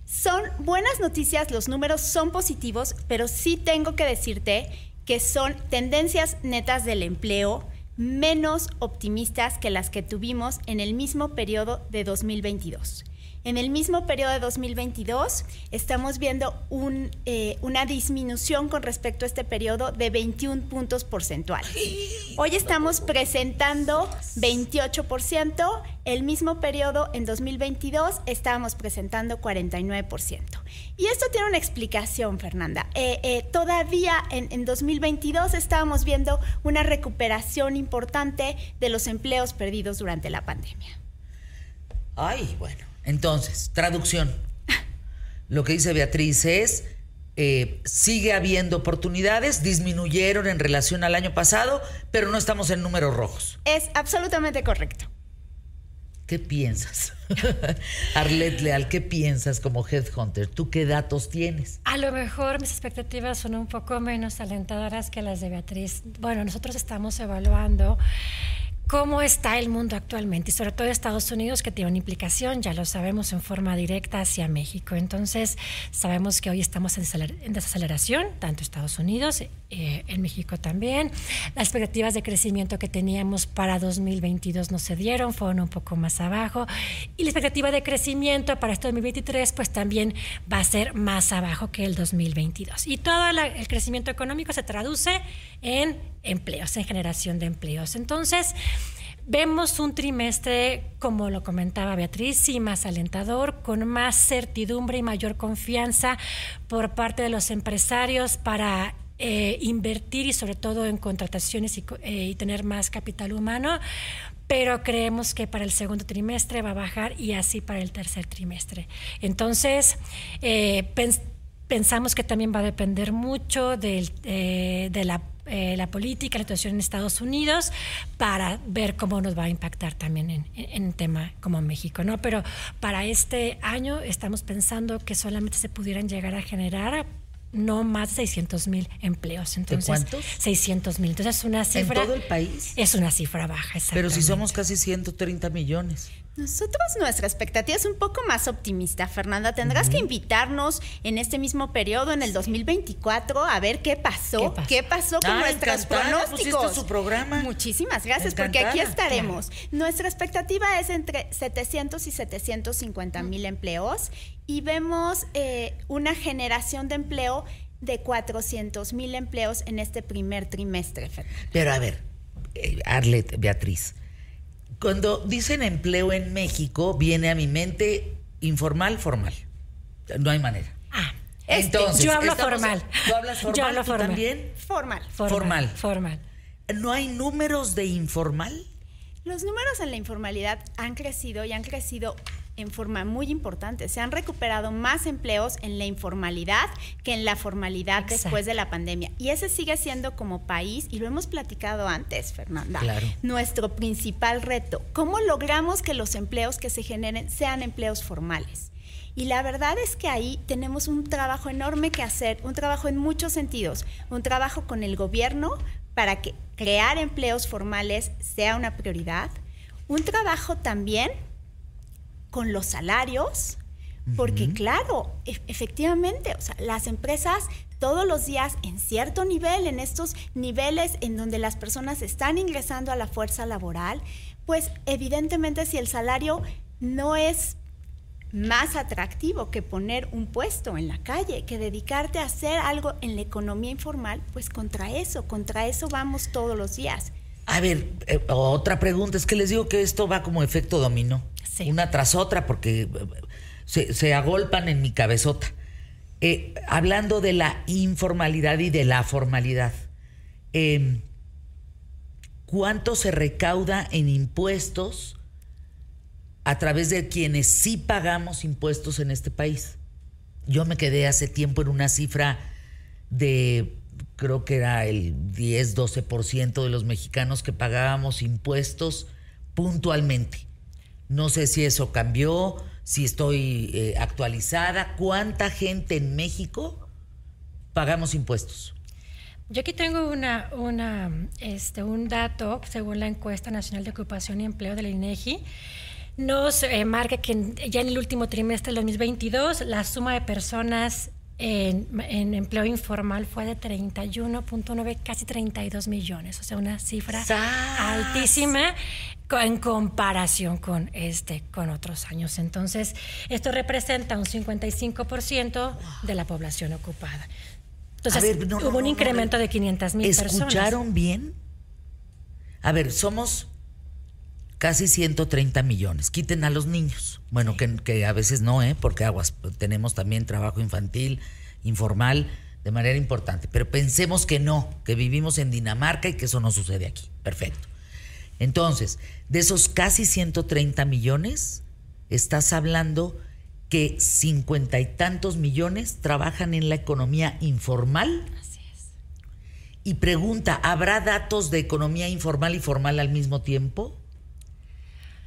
Son buenas noticias, los números son positivos, pero sí tengo que decirte que son tendencias netas del empleo menos optimistas que las que tuvimos en el mismo periodo de 2022. En el mismo periodo de 2022 estamos viendo un, eh, una disminución con respecto a este periodo de 21 puntos porcentuales. Hoy estamos presentando 28%, el mismo periodo en 2022 estábamos presentando 49%. Y esto tiene una explicación, Fernanda. Eh, eh, todavía en, en 2022 estábamos viendo una recuperación importante de los empleos perdidos durante la pandemia. Ay, bueno. Entonces, traducción. Lo que dice Beatriz es, eh, sigue habiendo oportunidades, disminuyeron en relación al año pasado, pero no estamos en números rojos. Es absolutamente correcto. ¿Qué piensas? Arlet Leal, ¿qué piensas como Headhunter? ¿Tú qué datos tienes? A lo mejor mis expectativas son un poco menos alentadoras que las de Beatriz. Bueno, nosotros estamos evaluando cómo está el mundo actualmente y sobre todo Estados Unidos que tiene una implicación, ya lo sabemos, en forma directa hacia México. Entonces, sabemos que hoy estamos en desaceleración, tanto Estados Unidos, eh, en México también. Las expectativas de crecimiento que teníamos para 2022 no se dieron, fueron un poco más abajo. Y la expectativa de crecimiento para este 2023 pues también va a ser más abajo que el 2022. Y todo la, el crecimiento económico se traduce en empleos, en generación de empleos. Entonces, Vemos un trimestre, como lo comentaba Beatriz, sí más alentador, con más certidumbre y mayor confianza por parte de los empresarios para eh, invertir y sobre todo en contrataciones y, eh, y, tener más capital humano, pero creemos que para el segundo trimestre va a bajar y así para el tercer trimestre. Entonces, eh, pens pensamos que también va a depender mucho del, de la eh, la política, la situación en Estados Unidos, para ver cómo nos va a impactar también en, en, un tema como México, ¿no? Pero para este año estamos pensando que solamente se pudieran llegar a generar no más de 600 mil empleos. Entonces, ¿De cuántos? 600 mil. Entonces es una cifra... ¿En todo el país? Es una cifra baja, Pero si somos casi 130 millones. Nosotros nuestra expectativa es un poco más optimista, Fernanda. Tendrás uh -huh. que invitarnos en este mismo periodo, en el 2024, a ver qué pasó, qué pasó, ¿Qué pasó con ah, nuestros pronósticos. Pues este su programa. Muchísimas gracias, encantada. porque aquí estaremos. Claro. Nuestra expectativa es entre 700 y 750 mil uh -huh. empleos y vemos eh, una generación de empleo de 400 mil empleos en este primer trimestre. Fernanda. Pero a ver, eh, Arlet, Beatriz cuando dicen empleo en México, viene a mi mente informal, formal. No hay manera. Ah, entonces. Yo hablo estamos, formal. ¿Tú hablas formal? Yo hablo ¿Tú formal. también? Formal. Formal. Formal. ¿No hay números de informal? Los números en la informalidad han crecido y han crecido en forma muy importante. Se han recuperado más empleos en la informalidad que en la formalidad Exacto. después de la pandemia. Y ese sigue siendo como país, y lo hemos platicado antes, Fernanda, claro. nuestro principal reto. ¿Cómo logramos que los empleos que se generen sean empleos formales? Y la verdad es que ahí tenemos un trabajo enorme que hacer, un trabajo en muchos sentidos, un trabajo con el gobierno para que crear empleos formales sea una prioridad, un trabajo también con los salarios, Porque claro, e- efectivamente, o sea, las empresas todos los días en cierto nivel, en estos niveles en donde las personas están ingresando a la fuerza laboral, pues evidentemente si el salario no es más atractivo que poner un puesto en la calle, que dedicarte a hacer algo en la economía informal, pues contra eso, contra eso vamos todos los días. A ver, eh, otra pregunta. Es que les digo que esto va como efecto dominó. Sí. Una tras otra, porque eh, se, se agolpan en mi cabezota. Eh, hablando de la informalidad y de la formalidad, eh, ¿cuánto se recauda en impuestos a través de quienes sí pagamos impuestos en este país? Yo me quedé hace tiempo en una cifra de, creo que era el 10, 12% de los mexicanos que pagábamos impuestos puntualmente. No sé si eso cambió, si estoy eh, actualizada. ¿Cuánta gente en México pagamos impuestos? Yo aquí tengo una, este, un dato, según la encuesta nacional de ocupación y empleo de la INEGI, nos eh, marca que ya en el último trimestre del 2022 la suma de personas en, en empleo informal fue de 31.9, casi 32 millones, o sea, una cifra ¡Sas! altísima en comparación con este con otros años. Entonces, esto representa un 55% de la población ocupada. Entonces, ver, no, hubo un no, incremento de 500 mil personas. ¿Escucharon bien? A ver, somos casi 130 millones. Quiten a los niños. Bueno, que, que a veces no, ¿eh? Porque aguas, tenemos también trabajo infantil, informal, de manera importante. Pero pensemos que no, que vivimos en Dinamarca y que eso no sucede aquí. Perfecto. Entonces, de esos casi 130 millones, estás hablando que cincuenta y tantos millones trabajan en la economía informal. Así es. Y pregunta, ¿habrá datos de economía informal y formal al mismo tiempo?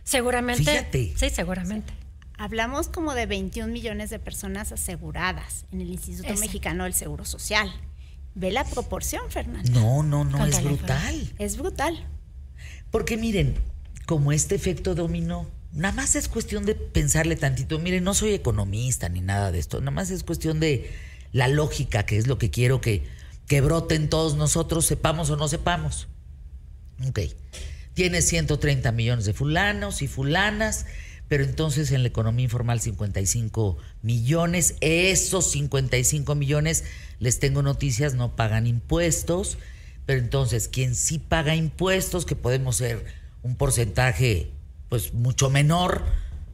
Seguramente. Fíjate. Sí, seguramente. Hablamos como de 21 millones de personas aseguradas en el Instituto Exacto. Mexicano del Seguro Social. Ve la proporción, Fernanda. No, no, no, es brutal. Es brutal. Porque miren, como este efecto dominó, nada más es cuestión de pensarle tantito. Miren, no soy economista ni nada de esto, nada más es cuestión de la lógica, que es lo que quiero que, que broten todos nosotros, sepamos o no sepamos. Ok. Tienes 130 millones de fulanos y fulanas, pero entonces en la economía informal 55 millones. Esos 55 millones, les tengo noticias, no pagan impuestos, pero entonces quien sí paga impuestos, que podemos ser un porcentaje pues mucho menor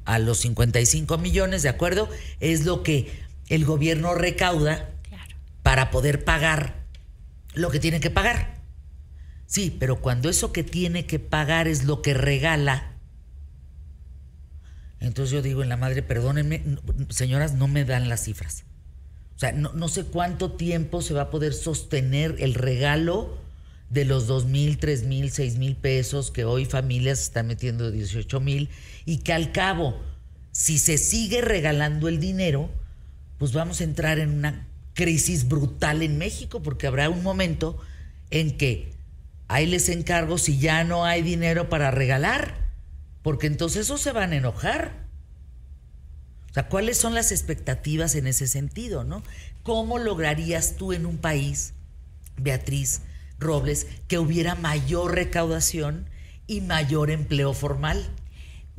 a los 55 millones, ¿de acuerdo? Es lo que el gobierno recauda Claro. para poder pagar lo que tiene que pagar. Sí, pero cuando eso que tiene que pagar es lo que regala, entonces yo digo en la madre, perdónenme, señoras, no me dan las cifras. O sea, no, no sé cuánto tiempo se va a poder sostener el regalo de los dos mil, tres mil, seis mil pesos que hoy familias están metiendo 18 mil y que al cabo, si se sigue regalando el dinero, pues vamos a entrar en una crisis brutal en México porque habrá un momento en que ahí les encargo si ya no hay dinero para regalar, porque entonces esos se van a enojar. O sea, ¿cuáles son las expectativas en ese sentido, no? ¿Cómo lograrías tú en un país, Beatriz Robles, que hubiera mayor recaudación y mayor empleo formal?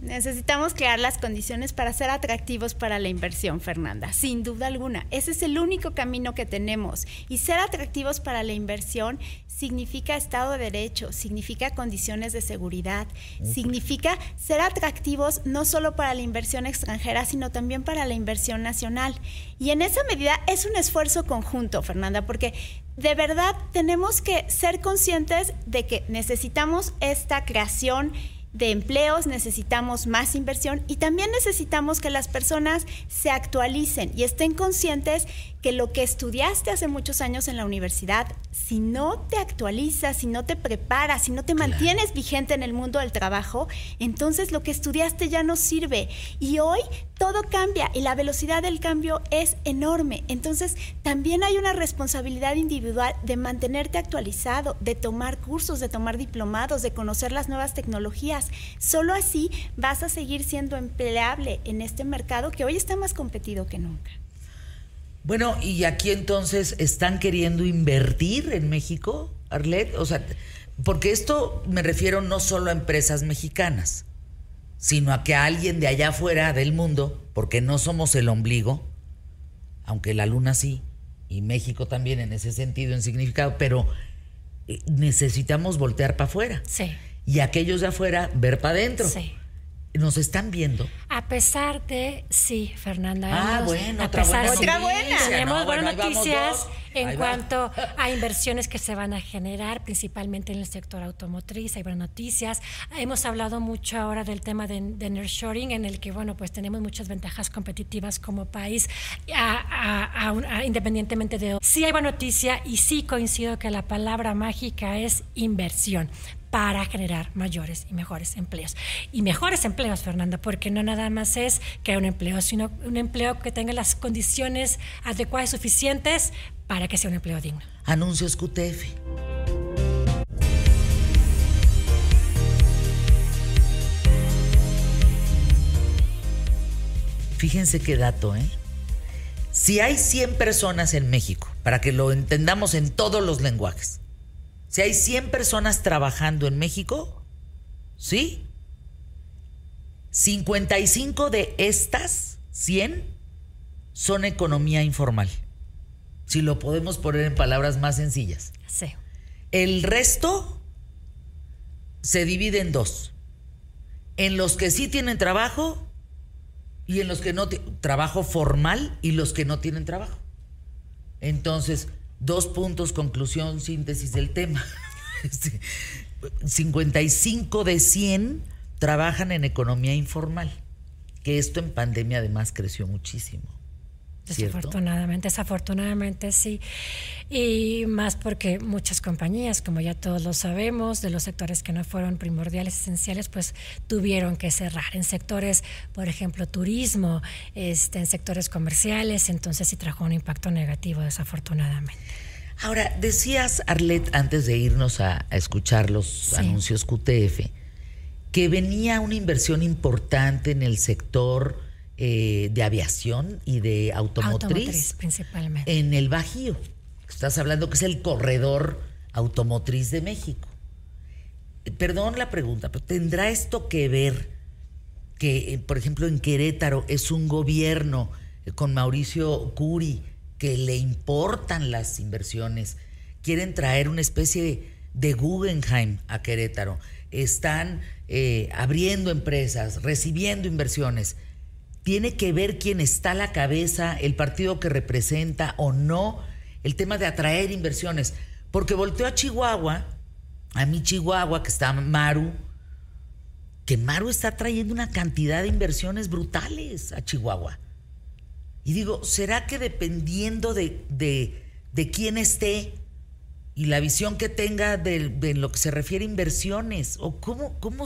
Necesitamos crear las condiciones para ser atractivos para la inversión, Fernanda, sin duda alguna. Ese es el único camino que tenemos. Y ser atractivos para la inversión significa Estado de Derecho, significa condiciones de seguridad, significa ser atractivos no solo para la inversión extranjera, sino también para la inversión nacional. Y en esa medida es un esfuerzo conjunto, Fernanda, porque de verdad tenemos que ser conscientes de que necesitamos esta creación de empleos, necesitamos más inversión y también necesitamos que las personas se actualicen y estén conscientes que lo que estudiaste hace muchos años en la universidad si no te actualizas, si no te preparas, si no te mantienes vigente en el mundo del trabajo, entonces lo que estudiaste ya no sirve. Y hoy todo cambia y la velocidad del cambio es enorme. Entonces también hay una responsabilidad individual de mantenerte actualizado, de tomar cursos, de tomar diplomados, de conocer las nuevas tecnologías. Solo así vas a seguir siendo empleable en este mercado que hoy está más competido que nunca. Bueno, y aquí entonces están queriendo invertir en México, Arlet, o sea, porque esto me refiero no solo a empresas mexicanas, sino a que alguien de allá afuera del mundo, porque no somos el ombligo, aunque la luna sí, y México también en ese sentido, en significado, pero eh, necesitamos voltear para afuera. Sí. Y aquellos de afuera ver para adentro. Sí. Nos están viendo. A pesar de, sí, Fernanda. Ah, hemos- bueno, a otra pesar- buena Otra buena. Tenemos No, buenas noticias en Ahí va. cuanto a inversiones que se van a generar, principalmente en el sector automotriz. Hay buenas noticias. Hemos hablado mucho ahora del tema de, de nearshoring, en el que, bueno, pues tenemos muchas ventajas competitivas como país, a- a- independientemente de... Sí hay buena noticia y sí coincido que la palabra mágica es inversión para generar mayores y mejores empleos. Y mejores empleos, Fernanda, porque no nada más es que un empleo, sino un empleo que tenga las condiciones adecuadas y suficientes para que sea un empleo digno. Anuncios QTF. Fíjense qué dato, ¿eh? Si hay 100 personas en México, para que lo entendamos en todos los lenguajes, si hay 100 personas trabajando en México, ¿sí? 55 de estas 100 son economía informal. Si lo podemos poner en palabras más sencillas. Sí. El resto se divide en dos. En los que sí tienen trabajo y en los que no tienen trabajo formal y los que no tienen trabajo. Entonces, dos puntos, conclusión, síntesis del tema. Este, 55 de 100 trabajan en economía informal, que esto en pandemia además creció muchísimo. ¿Cierto? Desafortunadamente, desafortunadamente sí. Y más porque muchas compañías, como ya todos lo sabemos, de los sectores que no fueron primordiales, esenciales, pues tuvieron que cerrar. En sectores, por ejemplo, turismo, este, en sectores comerciales, entonces sí trajo un impacto negativo, desafortunadamente. Ahora, decías, Arlet, antes de irnos a, a escuchar los Sí. anuncios QTF, que venía una inversión importante en el sector eh, de aviación y de automotriz, principalmente. en el Bajío. Estás hablando que es el corredor automotriz de México. Perdón la pregunta, pero ¿tendrá esto que ver que, eh, por ejemplo, en Querétaro es un gobierno eh, con Mauricio Curi que le importan las inversiones? Quieren traer una especie de Guggenheim a Querétaro. Están eh, abriendo empresas, recibiendo inversiones. ¿Tiene que ver quién está a la cabeza, el partido que representa o no el tema de atraer inversiones? Porque volteó a Chihuahua, a mi Chihuahua, que está Maru, que Maru está trayendo una cantidad de inversiones brutales a Chihuahua. Y digo, ¿será que dependiendo de, de, quién esté y la visión que tenga de, lo que se refiere a inversiones, o cómo, cómo,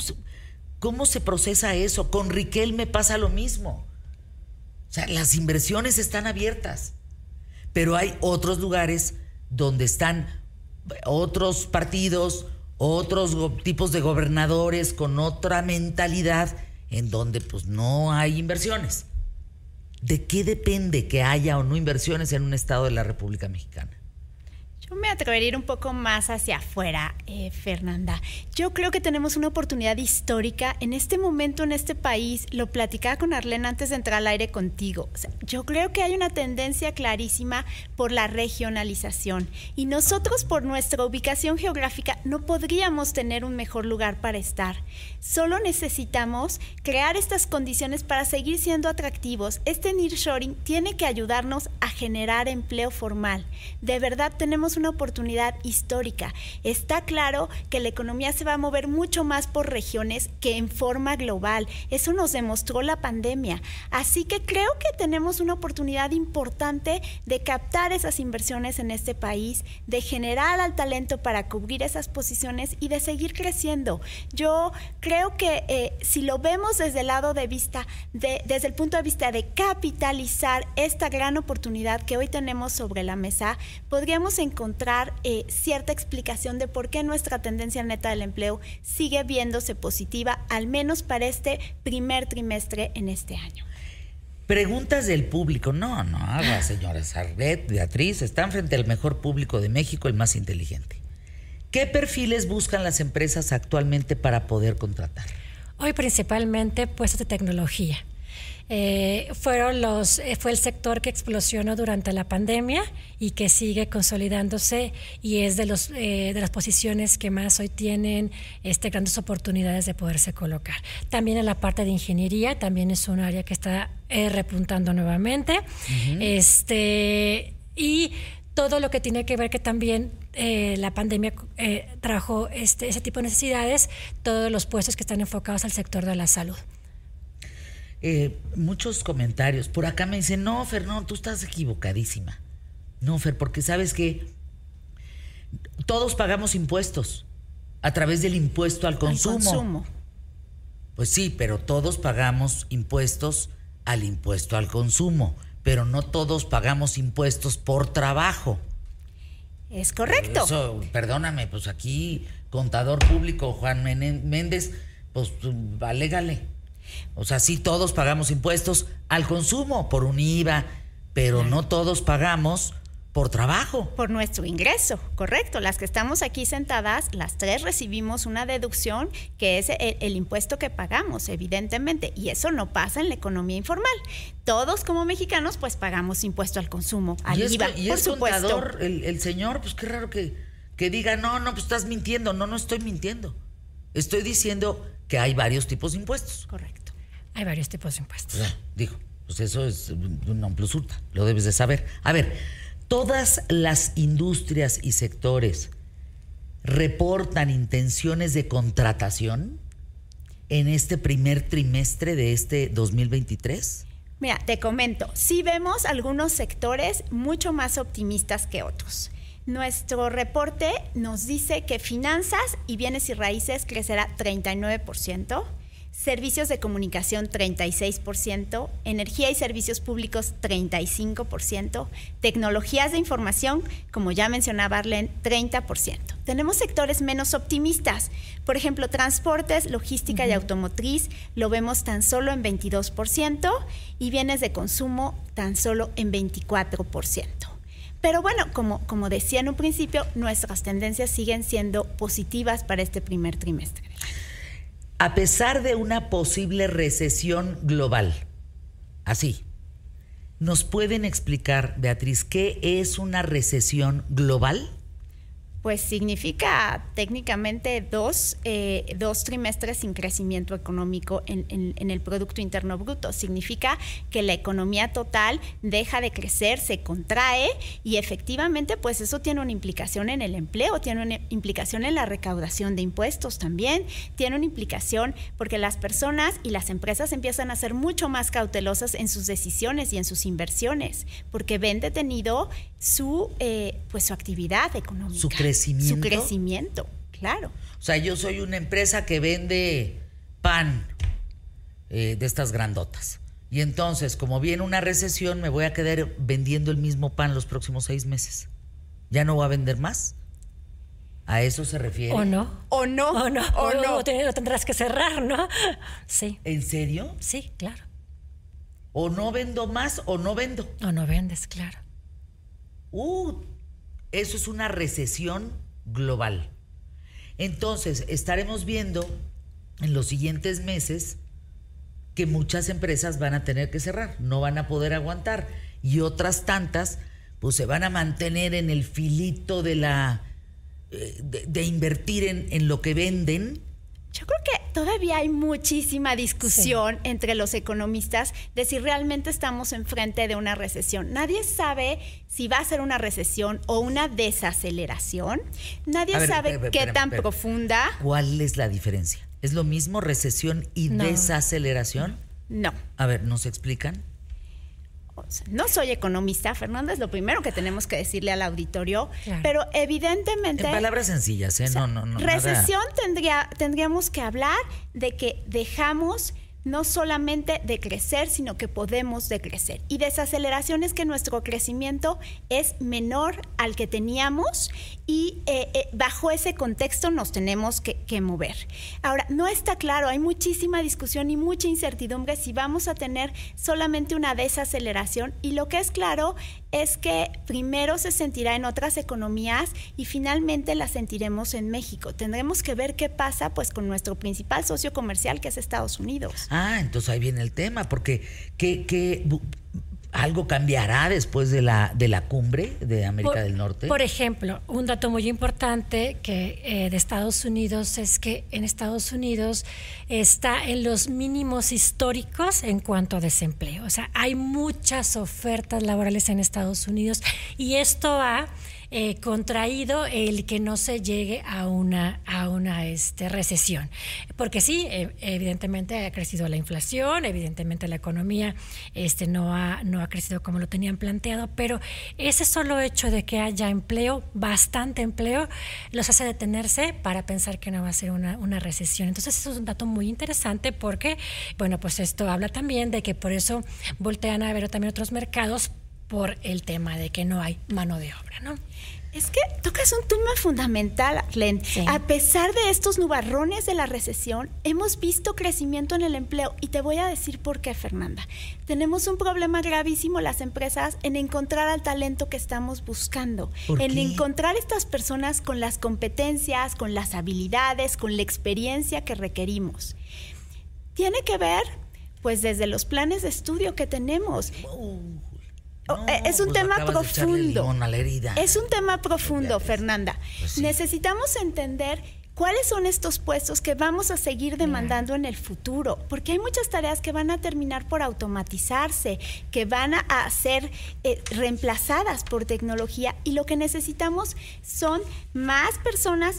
cómo se procesa eso? Con Riquel me pasa lo mismo. O sea, las inversiones están abiertas, pero hay otros lugares donde están otros partidos, otros tipos de gobernadores con otra mentalidad en donde pues no hay inversiones. ¿De qué depende que haya o no inversiones en un estado de la República Mexicana? Yo me atrevería un poco más hacia afuera, eh, Fernanda. Yo creo que tenemos una oportunidad histórica en este momento en este país. Lo platicaba con Arlene antes de entrar al aire contigo. O yo creo que hay una tendencia clarísima por la regionalización y nosotros por nuestra ubicación geográfica no podríamos tener un mejor lugar para estar. Solo necesitamos crear estas condiciones para seguir siendo atractivos. Este nearshoring tiene que ayudarnos generar empleo formal. De verdad tenemos una oportunidad histórica. Está claro que la economía se va a mover mucho más por regiones que en forma global. Eso nos demostró la pandemia. Así que creo que tenemos una oportunidad importante de captar esas inversiones en este país, de generar al talento para cubrir esas posiciones y de seguir creciendo. Yo creo que eh, si lo vemos desde el lado de vista, de, desde el punto de vista de capitalizar esta gran oportunidad que hoy tenemos sobre la mesa, podríamos encontrar eh, cierta explicación de por qué nuestra tendencia neta del empleo sigue viéndose positiva, al menos para este primer trimestre en este año. Preguntas del público. No, no haga, señora Sarret, Beatriz. Están frente al mejor público de México, el más inteligente. ¿Qué perfiles buscan las empresas actualmente para poder contratar? Hoy principalmente puestos de tecnología. Eh, fueron los, eh, fue el sector que explosionó durante la pandemia y que sigue consolidándose y es de, los, eh, de las posiciones que más hoy tienen este, grandes oportunidades de poderse colocar. También en la parte de ingeniería, también es un área que está repuntando nuevamente. este, y todo lo que tiene que ver que también la pandemia trajo este, ese tipo de necesidades, todos los puestos que están enfocados al sector de la salud. Eh, muchos comentarios. Por acá me dicen, no, Fer, no, tú estás equivocadísima. No, Fer, porque sabes que todos pagamos impuestos a través del impuesto al consumo. Pues sí, pero todos pagamos impuestos al impuesto al consumo, pero no todos pagamos impuestos por trabajo. Es correcto. Eso, perdóname, pues aquí, contador público Juan Méndez, pues alégale. O sea, sí todos pagamos impuestos al consumo por un IVA, pero no todos pagamos por trabajo. Por nuestro ingreso, correcto. Las que estamos aquí sentadas, las tres recibimos una deducción que es el, impuesto que pagamos, evidentemente, y eso no pasa en la economía informal. Todos como mexicanos, pues pagamos impuesto al consumo, al IVA, y por supuesto. el, el, señor, pues qué raro que, que diga, no, no, pues estás mintiendo. No, no estoy mintiendo. Estoy diciendo que hay varios tipos de impuestos. Correcto. Hay varios tipos de impuestos. digo, pues eso es un plus ultra, lo debes de saber. A ver, todas las industrias y sectores reportan intenciones de contratación en este primer trimestre de este 2023? Mira, te comento, sí vemos algunos sectores mucho más optimistas que otros. Nuestro reporte nos dice que finanzas y bienes y raíces crecerá 39%, servicios de comunicación 36%, energía y servicios públicos 35%, tecnologías de información, como ya mencionaba Arlen, 30%. Tenemos sectores menos optimistas, por ejemplo, transportes, logística y automotriz, lo vemos tan solo en 22% y bienes de consumo tan solo en 24%. Pero bueno, como, como decía en un principio, nuestras tendencias siguen siendo positivas para este primer trimestre. A pesar de una posible recesión global, así, ¿nos pueden explicar, Beatriz, qué es una recesión global? Pues significa técnicamente dos, eh, dos trimestres sin crecimiento económico en, en, el Producto Interno Bruto. Significa que la economía total deja de crecer, se contrae y efectivamente pues eso tiene una implicación en el empleo, tiene una implicación en la recaudación de impuestos también, tiene una implicación porque las personas y las empresas empiezan a ser mucho más cautelosas en sus decisiones y en sus inversiones porque ven detenido su, eh, pues, su actividad económica. Su crecimiento. Su crecimiento, claro. O sea, yo soy una empresa que vende pan eh, de estas grandotas. Y entonces, como viene una recesión, me voy a quedar vendiendo el mismo pan los próximos seis meses. ¿Ya no voy a vender más? ¿A eso se refiere? ¿O no? ¿O no? ¿O no? ¿O, no? Lo tendrás que cerrar, ¿no? Sí. ¿En serio? Sí, claro. O no vendo más o no vendo. O no vendes, claro. Uh, eso es una recesión global. Entonces, estaremos viendo en los siguientes meses que muchas empresas van a tener que cerrar, no van a poder aguantar y otras tantas pues se van a mantener en el filito de la eh, de, invertir en, en, lo que venden yo creo que todavía hay muchísima discusión entre los economistas de si realmente estamos enfrente de una recesión. Nadie sabe si va a ser una recesión o una desaceleración. Nadie A ver, sabe qué espera, tan espera. profunda. ¿Cuál es la diferencia? ¿Es lo mismo recesión y No. desaceleración? No. A ver, ¿nos explican? No soy economista, Fernanda, es lo primero que tenemos que decirle al auditorio, Claro. pero En evidentemente... palabras sencillas, ¿eh? O sea, no, no, no. nada- recesión tendría, tendríamos que hablar de que dejamos no solamente de crecer, sino que podemos decrecer. Y desaceleración es que nuestro crecimiento es menor al que teníamos y eh, eh, bajo ese contexto nos tenemos que, que mover. Ahora, no está claro, hay muchísima discusión y mucha incertidumbre si vamos a tener solamente una desaceleración y lo que es claro es que primero se sentirá en otras economías y finalmente la sentiremos en México. Tendremos que ver qué pasa pues con nuestro principal socio comercial que es Estados Unidos. Ah, entonces ahí viene el tema, porque ¿qué, qué, algo cambiará después de la, de la cumbre de América Por- del Norte? Por ejemplo, un dato muy importante que eh, de Estados Unidos es que en Estados Unidos está en los mínimos históricos en cuanto a desempleo. O sea, hay muchas ofertas laborales en Estados Unidos y esto ha eh, contraído el que no se llegue a una a una este, recesión, porque sí, eh, evidentemente ha crecido la inflación, evidentemente la economía este no ha no ha crecido como lo tenían planteado, pero ese solo hecho de que haya empleo, bastante empleo, los hace detenerse para pensar que no va a ser una, una recesión. Entonces eso es un dato muy interesante porque, bueno, pues esto habla también de que por eso voltean a ver también otros mercados por el tema de que no hay mano de obra, ¿no? Es que tocas un tema fundamental, Len. Sí. A pesar de estos nubarrones de la recesión, hemos visto crecimiento en el empleo. Y te voy a decir por qué, Fernanda. Tenemos un problema gravísimo las empresas en encontrar al talento que estamos buscando. ¿Por en qué? encontrar estas personas con las competencias, con las habilidades, con la experiencia que requerimos. Tiene que ver, pues, desde los planes de estudio que tenemos. No, Oh, eh, es un pues tema echarle profundo. limón a la herida. Es un tema profundo, Fernanda. Pues sí. Necesitamos entender cuáles son estos puestos que vamos a seguir demandando en el futuro, porque hay muchas tareas que van a terminar por automatizarse, que van a, a ser eh, reemplazadas por tecnología y lo que necesitamos son más personas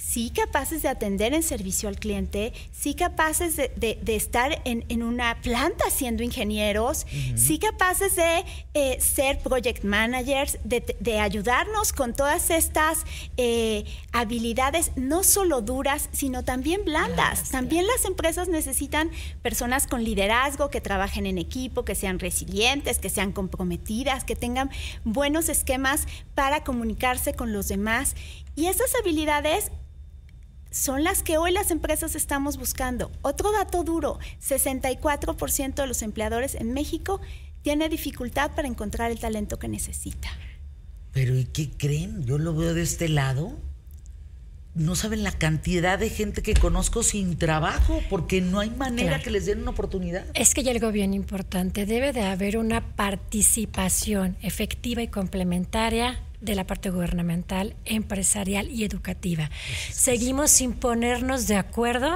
sí capaces de atender en servicio al cliente, sí capaces de, de- de estar en, en una planta siendo ingenieros, sí capaces de eh, ser project managers, de, de ayudarnos con todas estas eh, habilidades, no solo duras, sino también blandas. También las empresas necesitan personas con liderazgo, que trabajen en equipo, que sean resilientes, que sean comprometidas, que tengan buenos esquemas para comunicarse con los demás. Y esas habilidades son las que hoy las empresas estamos buscando. Otro dato duro, 64% de los empleadores en México tiene dificultad para encontrar el talento que necesita. Pero ¿y qué creen? Yo lo veo de este lado. No saben la cantidad de gente que conozco sin trabajo porque no hay manera Claro. que les den una oportunidad. Es que hay algo bien importante, debe de haber una participación efectiva y complementaria de la parte gubernamental, empresarial y educativa. Seguimos sin ponernos de acuerdo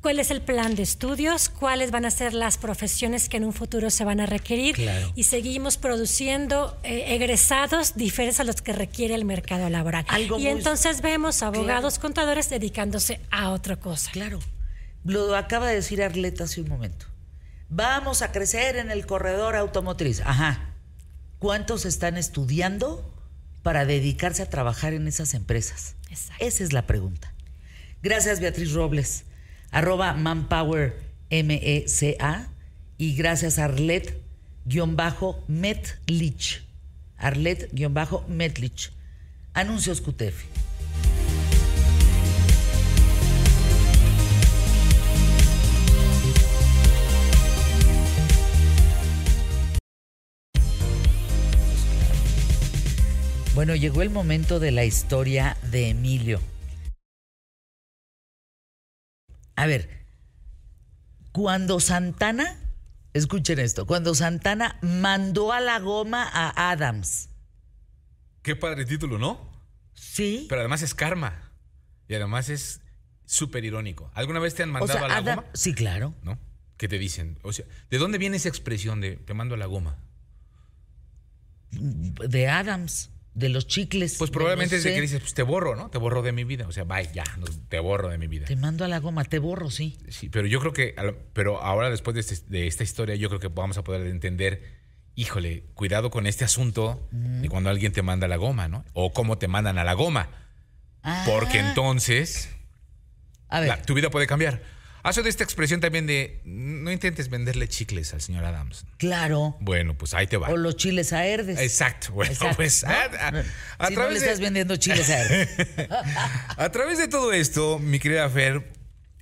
cuál es el plan de estudios, cuáles van a ser las profesiones que en un futuro se van a requerir Claro. y seguimos produciendo eh, egresados diferentes a los que requiere el mercado laboral. Algo y entonces vemos abogados, contadores dedicándose a otra cosa. Claro. Lo acaba de decir Arleta hace un momento. Vamos a crecer en el corredor automotriz. Ajá. ¿Cuántos están estudiando para dedicarse a trabajar en esas empresas? Exacto. Esa es la pregunta. Gracias, Beatriz Robles. Arroba Manpower M-E-C-A. Y gracias, Arlet-Metlich. Arlet-Metlich. Anuncios QTF. Bueno, llegó el momento de la historia de Emilio. A ver, cuando Santana, escuchen esto, cuando Santana mandó a la goma a Adams, Qué padre título, ¿no? ¿sí? Pero además es karma. Y además es súper irónico. ¿Alguna vez te han O mandado sea, a la Adam- goma? sí, claro. ¿No? ¿Qué te dicen? O sea, ¿de dónde viene esa expresión de te mando a la goma? De Adams, de los chicles. Pues probablemente no es de que dices, pues te borro, ¿no? Te borro de mi vida. O sea, bye, ya, no, te borro de mi vida. Te mando a la goma, te borro, sí. Sí, pero yo creo que, pero ahora después de, este- de esta historia, yo creo que vamos a poder entender, híjole, cuidado con este asunto de cuando alguien te manda a la goma, ¿no? O cómo te mandan a la goma. Porque Ah, entonces A ver, la- tu vida puede cambiar. Hace de esta expresión también de no intentes venderle chicles al señor Adams. claro. Bueno, pues ahí te va. O los chiles a Herdes. Exacto. Bueno, Exacto, pues ¿no? a, a- a si no través le estás de, vendiendo chiles a Herdes. a través de todo esto, mi querida Fer,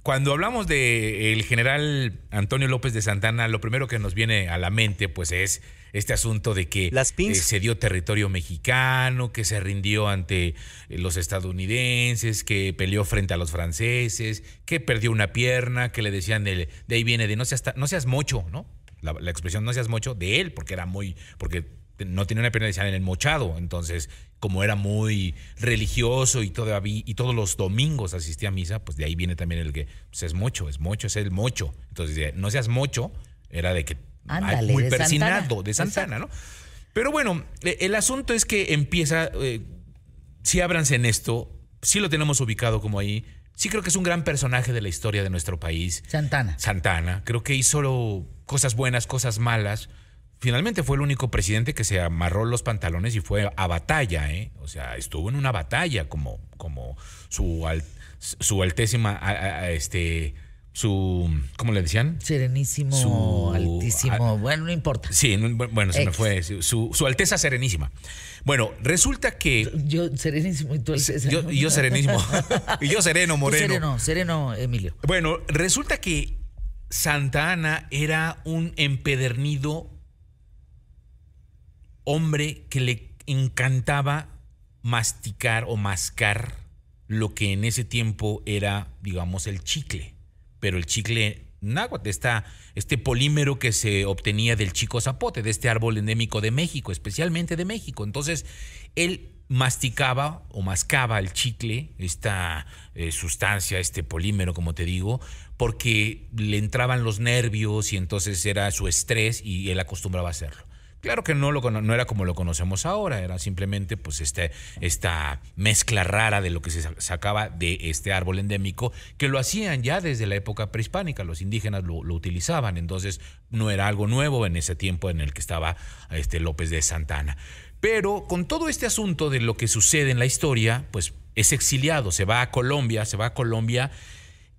cuando hablamos de el general Antonio López de Santana, lo primero que nos viene a la mente, pues, es este asunto de que Las eh, se dio territorio mexicano, que se rindió ante eh, los estadounidenses, que peleó frente a los franceses, que perdió una pierna, que le decían el- de ahí viene de no seas, no seas mocho, ¿no? La, la expresión no seas mocho de él, porque era muy, porque no tenía una pierna, decían el mochado. Entonces, como era muy religioso y todavía, y todos los domingos asistía a misa, pues de ahí viene también el que pues es mocho, es mocho, es el mocho. Entonces, no seas mocho, era de que Ándale, muy de persinado, Santana. de Santana, ¿no? Pero bueno, eh, el asunto es que empieza, eh, si ábranse en esto, sí lo tenemos ubicado como ahí, sí creo que es un gran personaje de la historia de nuestro país. Santana. Santana, creo que hizo cosas buenas, cosas malas. Finalmente fue el único presidente que se amarró los pantalones y fue a batalla, ¿eh? O sea, estuvo en una batalla como, como su, su altésima, a- a- a- este, su, ¿cómo le decían? Serenísimo, Su- altísimo. bueno, no importa. Sí, no, bueno, se me fue. Su, su Alteza Serenísima. Bueno, resulta que. Yo, serenísimo y tú César. Yo, y yo serenísimo. y yo sereno, moreno. Sereno, sereno, Emilio. Bueno, resulta que Santa Ana era un empedernido hombre que le encantaba masticar o mascar lo que en ese tiempo era, digamos, el chicle. Pero el chicle náhuatl, esta- este polímero que se obtenía del chico zapote, de este árbol endémico de México, especialmente de México. Entonces, él masticaba o mascaba el chicle, esta eh, sustancia, este polímero, como te digo, porque le entraban los nervios y entonces era su estrés y él acostumbraba a hacerlo. Claro que no, era como lo conocemos ahora, era simplemente pues este, esta mezcla rara de lo que se sa- sacaba de este árbol endémico, que lo hacían ya desde la época prehispánica, los indígenas lo, lo utilizaban, entonces no era algo nuevo en ese tiempo en el que estaba este López de Santana. Pero con todo este asunto de lo que sucede en la historia, pues es exiliado, se va a Colombia, se va a Colombia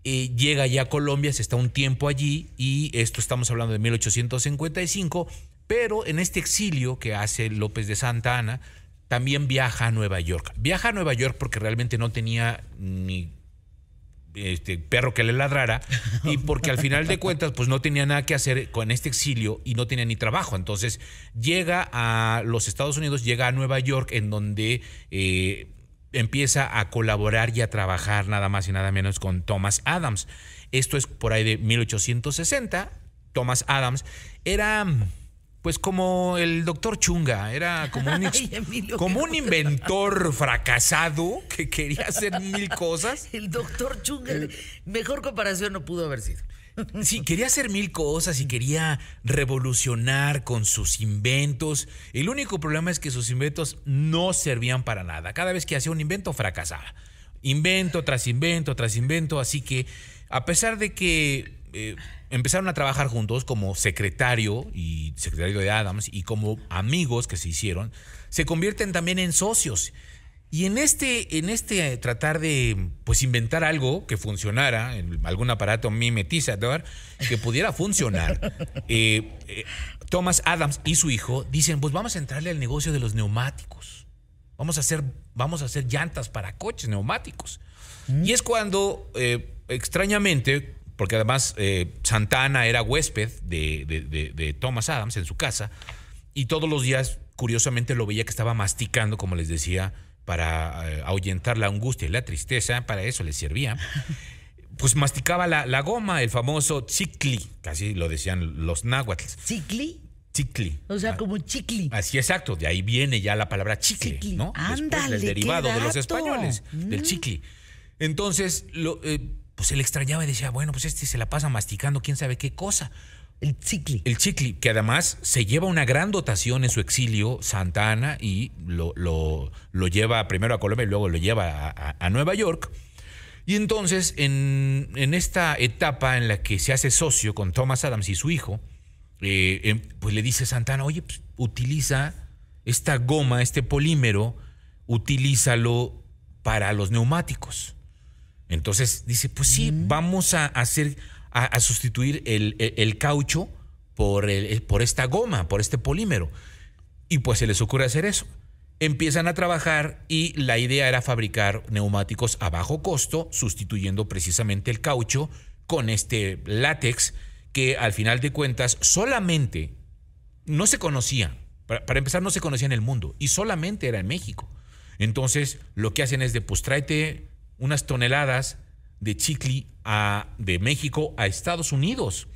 eh, llega ya a Colombia, se está un tiempo allí y esto estamos hablando de 1855, pero en este exilio que hace López de Santa Ana, también viaja a Nueva York. Viaja a Nueva York porque realmente no tenía ni este perro que le ladrara y porque al final de cuentas pues no tenía nada que hacer con este exilio y no tenía ni trabajo. Entonces llega a los Estados Unidos llega a Nueva York en donde eh, empieza a colaborar y a trabajar nada más y nada menos con Thomas Adams. Esto es por ahí de 1860 Thomas Adams era pues como el doctor Chunga, era como un, Ay, como un inventor fracasado que quería hacer mil cosas. El doctor Chunga. Mejor comparación no pudo haber sido. Sí, quería hacer mil cosas y quería revolucionar con sus inventos. El único problema es que sus inventos no servían para nada. Cada vez que hacía un invento fracasaba. Invento tras invento tras invento. Así que a pesar de que eh, empezaron a trabajar juntos como secretario y secretario de Adams y como amigos que se hicieron, se convierten también en socios. Y en este, en este tratar de pues inventar algo que funcionara, en algún aparato mimetizador que pudiera funcionar, eh, eh, Thomas Adams y su hijo dicen, pues vamos a entrarle al negocio de los neumáticos. Vamos a hacer, vamos a hacer llantas para coches neumáticos. Y es cuando, eh, extrañamente, porque además eh, Santana era huésped de, de- de- de Thomas Adams en su casa, y todos los días, curiosamente, lo veía que estaba masticando, como les decía, para eh, ahuyentar la angustia y la tristeza, para eso les servía. Pues masticaba la, la goma, el famoso chicli, casi lo decían los náhuatl. ¿Chicli? Chicli. O sea, Ah, como chicli. Así exacto, de ahí viene ya la palabra chicle, Chicle. ¿no? Después Ándale, del qué derivado de los españoles, del Mm. chicle. Entonces, lo, eh, pues él extrañaba y decía, bueno, pues este se la pasa masticando quién sabe qué cosa. El chicle. El chicle, que además se lleva una gran dotación en su exilio, Santa Ana, y lo, lo- lo lleva primero a Colombia y luego lo lleva a, a- a Nueva York. Y entonces, en, en esta etapa en la que se hace socio con Thomas Adams y su hijo, eh, em, pues le dice Santana, oye, pues, utiliza esta goma, este polímero, utilízalo para los neumáticos. Entonces dice, pues sí, vamos a hacer, a, a sustituir el, el- el caucho por, el- el- por esta goma, por este polímero. Y pues se les ocurre hacer eso. Empiezan a trabajar y la idea era fabricar neumáticos a bajo costo, sustituyendo precisamente el caucho con este látex que al final de cuentas solamente no se conocía. Para, para empezar, no se conocía en el mundo y solamente era en México. Entonces, lo que hacen es de, pues tráete unas toneladas de chicle a- de México a Estados Unidos.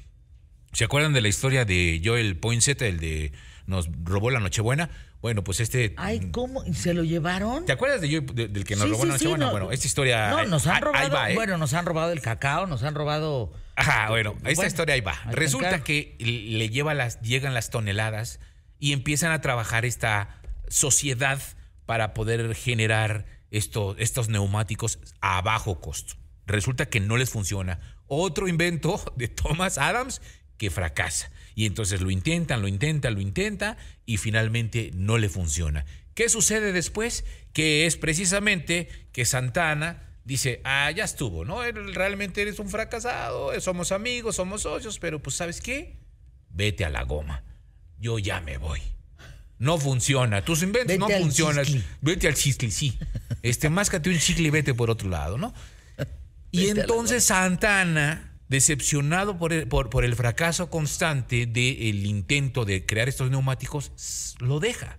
¿Se acuerdan de la historia de Joel Poinsett, el de nos robó la Nochebuena? Bueno, pues este... Ay, ¿cómo? ¿Y ¿Se lo llevaron? ¿Te acuerdas de Joel, de- del que nos Sí, robó sí, la sí, Nochebuena? no. bueno, esta historia... No, nos ahí- han robado. ahí va, ¿eh? Bueno, nos han robado el cacao, nos han robado. Ajá, bueno, esta Bueno, historia ahí va. Resulta que le lleva las, llegan las toneladas y empiezan a trabajar esta sociedad para poder generar esto- estos neumáticos a bajo costo. Resulta que no les funciona. Otro invento de Thomas Adams que fracasa. Y entonces lo intentan, lo intentan, lo intenta y finalmente no le funciona. ¿Qué sucede después? Que es precisamente que Santana dice, ah, ya estuvo, ¿no? Realmente eres un fracasado, eh, somos amigos, somos socios, pero pues ¿sabes qué? Vete a la goma. Yo ya me voy. No funciona. Tus inventos Vete no funcionan. Vete al chicle, sí. Este, máscate un chicle y vete por otro lado, ¿no? Y Vete entonces Santana, decepcionado por el, por, por el fracaso constante del intento de crear estos neumáticos, lo deja.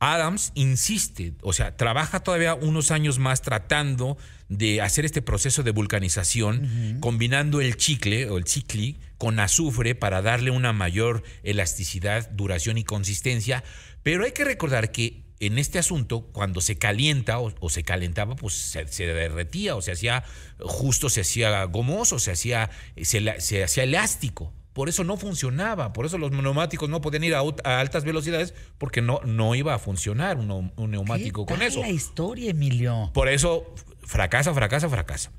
Adams insiste, o sea, trabaja todavía unos años más tratando de hacer este proceso de vulcanización, combinando el chicle o el chicle con azufre para darle una mayor elasticidad, duración y consistencia. Pero hay que recordar que en este asunto, cuando se calienta o, o se calentaba, pues se, se derretía o se hacía justo, se hacía gomoso, se hacía, se hacía elástico. Por eso no funcionaba, por eso los neumáticos no podían ir a, altas velocidades porque no, no iba a funcionar un, neu- un neumático ¿Qué con tal eso. la historia, Emilio? Por eso fracasa, fracasa, fracasa.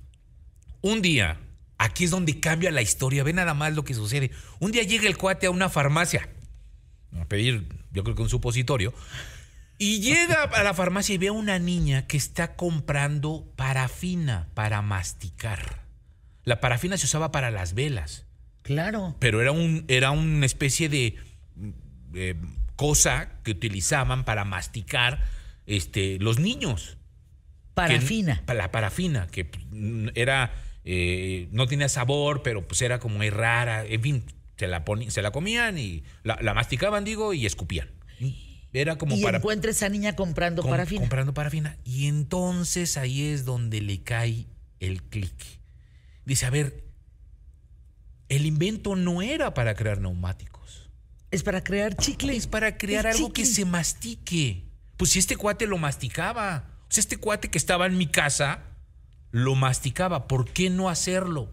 Un día, aquí es donde cambia la historia, ve nada más lo que sucede. Un día llega el cuate a una farmacia a pedir, yo creo que un supositorio, y llega a la farmacia y ve a una niña que está comprando parafina para masticar. La parafina se usaba para las velas Claro. pero era, un, era una especie de eh, cosa que utilizaban para masticar este, los niños. Parafina. Que- la parafina, que mm, era, eh, no tenía sabor, pero pues era como muy rara, en fin, se la, se la comían y la, la masticaban, digo, y escupían. Era como y para... encuentra esa niña comprando com- parafina. Comprando parafina. Y entonces ahí es donde le cae el clic. Dice, a ver, el invento no era para crear neumáticos. Es para crear chicle. Es para crear algo que se mastique. Pues si este cuate lo masticaba. O sea, este cuate que estaba en mi casa lo masticaba. ¿Por qué no hacerlo?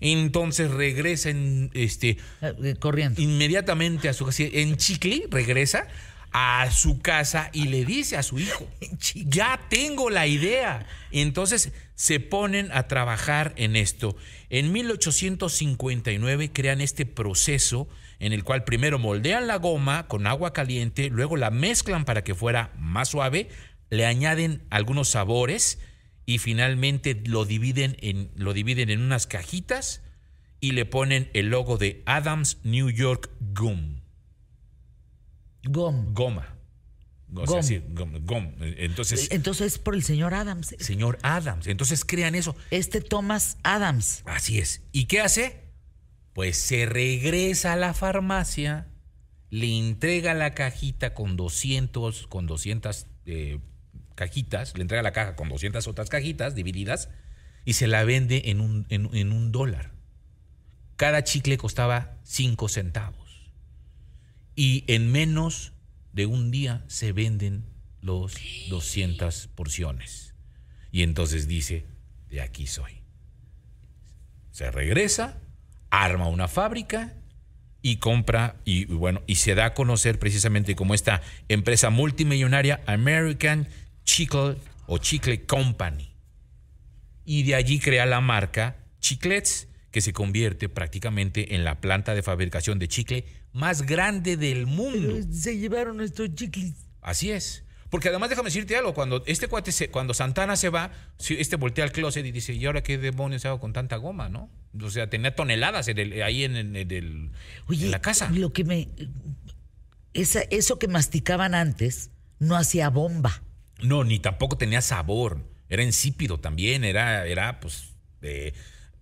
Entonces regresa en este Eh, eh, corriendo. inmediatamente a su casa. En chicle, regresa a su casa y le dice a su hijo, ya tengo la idea. Entonces se ponen a trabajar en esto. En 1859 crean este proceso en el cual primero moldean la goma con agua caliente, luego la mezclan para que fuera más suave, le añaden algunos sabores y finalmente lo dividen en, lo dividen en unas cajitas y le ponen el logo de Adams New York Gum. Gom. Goma. O sea, sí, gum. Entonces, Entonces es por el señor Adams. señor Adams. Entonces crean eso. Este Thomas Adams. Así es. ¿Y qué hace? Pues se regresa a la farmacia, le entrega la cajita con 200, con 200 eh, cajitas, le entrega la caja con 200 otras cajitas divididas y se la vende en un, en- en un dólar. Cada chicle costaba 5 centavos. Y en menos de un día se venden los 200 porciones. Y entonces dice, de aquí soy. Se regresa, arma una fábrica y compra y bueno, y se da a conocer precisamente como esta empresa multimillonaria American Chicle o Chicle Company. Y de allí crea la marca Chiclets, que se convierte prácticamente en la planta de fabricación de chicle más grande del mundo. Se llevaron estos chicles. Así es. Porque además déjame decirte algo, cuando este cuate se- cuando Santana se va, este voltea al closet y dice, ¿y ahora qué demonios hago con tanta goma, no? O sea, tenía toneladas en el- ahí en, en- en el- Oye, en la casa. Lo que me. Esa, eso que masticaban antes no hacía bomba. No, ni tampoco tenía sabor. Era insípido también, era, era pues, eh,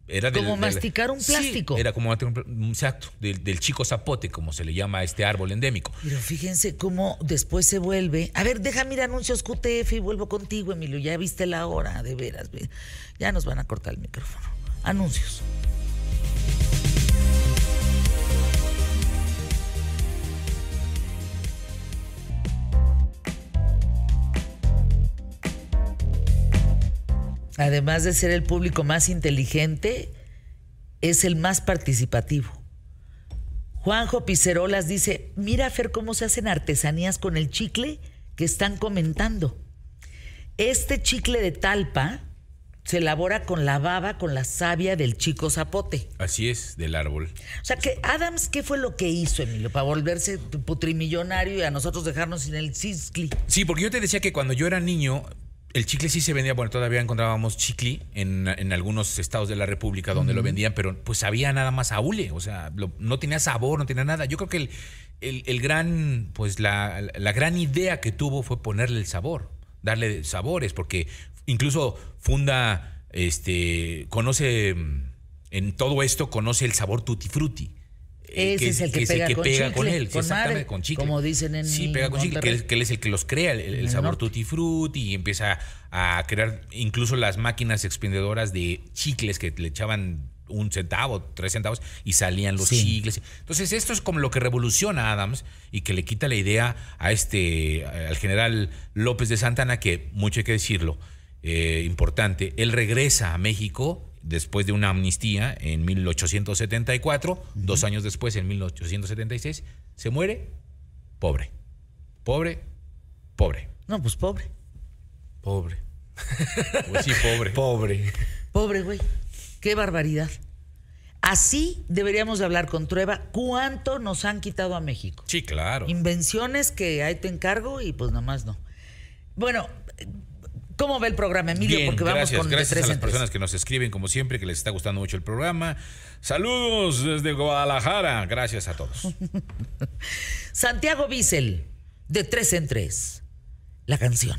era del- Como del- masticar un Sí, plástico. era como masticar un pl- exacto, del, del chico zapote, como se le llama a este árbol endémico. Pero fíjense cómo después se vuelve. A ver, déjame ir a anuncios QTF y vuelvo contigo, Emilio. Ya viste la hora, de veras. ve. Ya nos van a cortar el micrófono. Anuncios. Además de ser el público más inteligente, es el más participativo. Juanjo Picerolas dice, mira Fer cómo se hacen artesanías con el chicle que están comentando. Este chicle de talpa se elabora con la baba, con la savia del chico zapote. Así es, del árbol. O sea que Adams, ¿qué fue lo que hizo, Emilio, para volverse putrimillonario y a nosotros dejarnos sin el ciscli? Sí, porque yo te decía que cuando yo era niño, el chicle sí se vendía, bueno, todavía encontrábamos chicle en, en algunos estados de la República donde lo vendían, pero pues había nada más aule, o sea, lo- no tenía sabor, no tenía nada. Yo creo que el, el- el gran, pues la, la gran idea que tuvo fue ponerle el sabor, darle sabores, porque incluso funda, este, conoce, en todo esto, conoce el sabor tutti frutti. Eh, Ese es el que pega con chicle, él, con exactamente, con chicle. como dicen en Sí, pega con chicle, que él, que él es el que los crea, el, el el sabor norte. tutti frutti y empieza a crear incluso las máquinas expendedoras de chicles que le echaban un centavo, tres centavos y salían los Sí. chicles. Entonces esto es como lo que revoluciona a Adams y que le quita la idea a este, al general López de Santana, que mucho hay que decirlo, eh, importante, él regresa a México después de una amnistía en 1874, dos años después, en 1876, se muere pobre, pobre, pobre. No, pues pobre. Pobre. Pues sí, pobre. Pobre. Pobre, güey. Qué barbaridad. Así deberíamos de hablar con Trueba. ¿Cuánto nos han quitado a México? Sí, claro. Invenciones que ahí te encargo y pues nada más no. Bueno, ¿cómo ve el programa, Emilio? Bien, Porque vamos gracias, con de gracias tres a las en tres. personas que nos escriben, como siempre, que les está gustando mucho el programa. Saludos desde Guadalajara. Gracias a todos. Santiago Bissell, de tres en tres. La canción.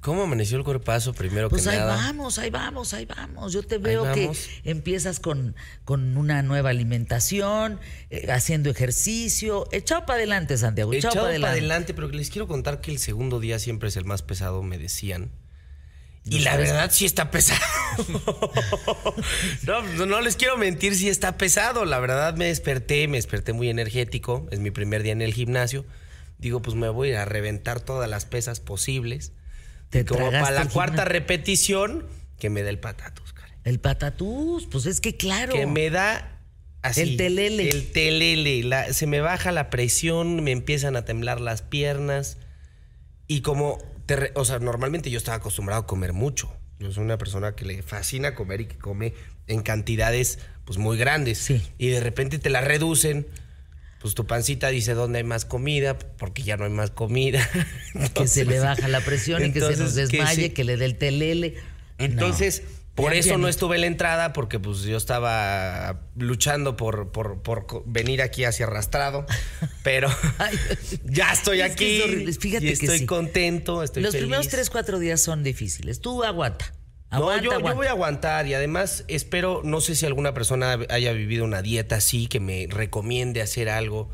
¿Cómo amaneció el cuerpazo primero Pues que ahí nada? vamos, ahí vamos, ahí vamos. Yo te veo que empiezas con, con una nueva alimentación, eh, haciendo ejercicio. Echado para adelante, Santiago. Echado, Echado para para adelante. adelante, pero les quiero contar que el segundo día siempre es el más pesado, me decían. Y la verdad sí está pesado. no, no, les quiero mentir, sí está pesado. La verdad me desperté, me desperté muy energético. Es mi primer día en el gimnasio. Digo, pues me voy a ir a reventar todas las pesas posibles. Te Y como para la cuarta repetición, que me dé el patatus, Karen. El patatús, pues es que claro. Que me da así. El telele. El telele. la- se me baja la presión, me empiezan a temblar las piernas. Y como, te o sea, normalmente yo estaba acostumbrado a comer mucho. Yo soy una persona que le fascina comer y que come en cantidades pues muy grandes. Sí. Y de repente te la reducen. Pues tu pancita dice dónde hay más comida, porque ya no hay más comida. que se le baja la presión y que se nos Entonces, que desmaye, sí. que, le dé el telele. Entonces, No. Por eso no estuve en la entrada, porque pues yo estaba luchando por, por, por venir aquí hacia arrastrado. Pero Ay, ya estoy es que aquí. es. Fíjate y que estoy sí. contento, estoy Los feliz. primeros tres, cuatro días son difíciles. Tú aguanta. No, Aguanta, yo, yo aguanta. voy a aguantar y además espero, no sé si alguna persona haya vivido una dieta así, que me recomiende hacer algo.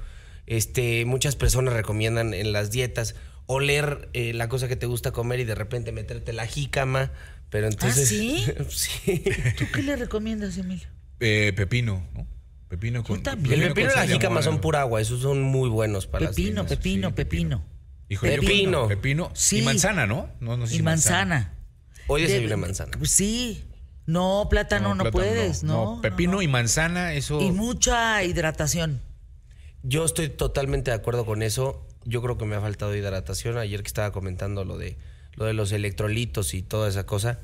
Este, muchas personas recomiendan en las dietas oler eh, la cosa que te gusta comer y de repente meterte la jícama, pero entonces... ¿sí? sí. ¿Tú qué le recomiendas, Emilio? Eh, pepino, ¿no? Pepino con. también. El pepino y la jícama son pura agua, esos son muy buenos para Pepino, las pepino, sí, pepino. Híjole, yo- Pepino. Pepino. Sí. Y manzana, ¿no? No, no sé Y si manzana. Hoy de- desayuné manzana. Pues sí. No, plátano no, plátano puedes, no. no, Pepino no. y manzana, eso. Y mucha hidratación. Yo estoy totalmente de acuerdo con eso. Yo creo que me ha faltado hidratación. Ayer que estaba comentando lo de lo de los electrolitos y toda esa cosa,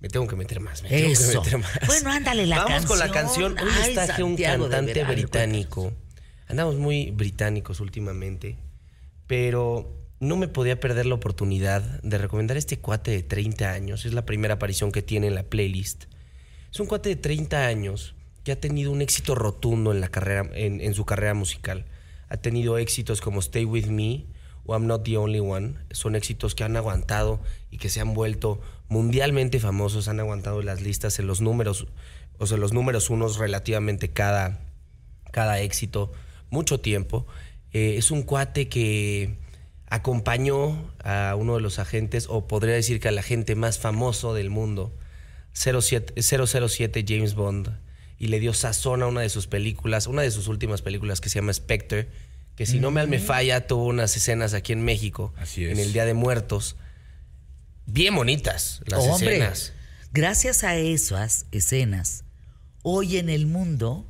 me tengo que meter más. Me tengo que meter más. Bueno, ándale, la Vamos con la canción. Hoy Ay, está aquí un cantante británico. Andamos muy británicos últimamente, pero no me podía perder la oportunidad de recomendar a este cuate de 30 años. Es la primera aparición que tiene en la playlist. Es un cuate de 30 años que ha tenido un éxito rotundo en, la carrera, en, en su carrera musical. Ha tenido éxitos como Stay With Me o I'm Not the Only One. Son éxitos que han aguantado y que se han vuelto mundialmente famosos. Han aguantado las listas en los números, o sea, los números unos relativamente cada, cada éxito, mucho tiempo. Eh, es un cuate que acompañó a uno de los agentes, o podría decir que al agente más famoso del mundo, 07, 007 James Bond, y le dio sazón a una de sus películas, una de sus últimas películas que se llama Spectre, que si no mal me falla, tuvo unas escenas aquí en México, Así es. en el Día de Muertos, bien bonitas las Hombre, escenas. gracias a esas escenas, hoy en el mundo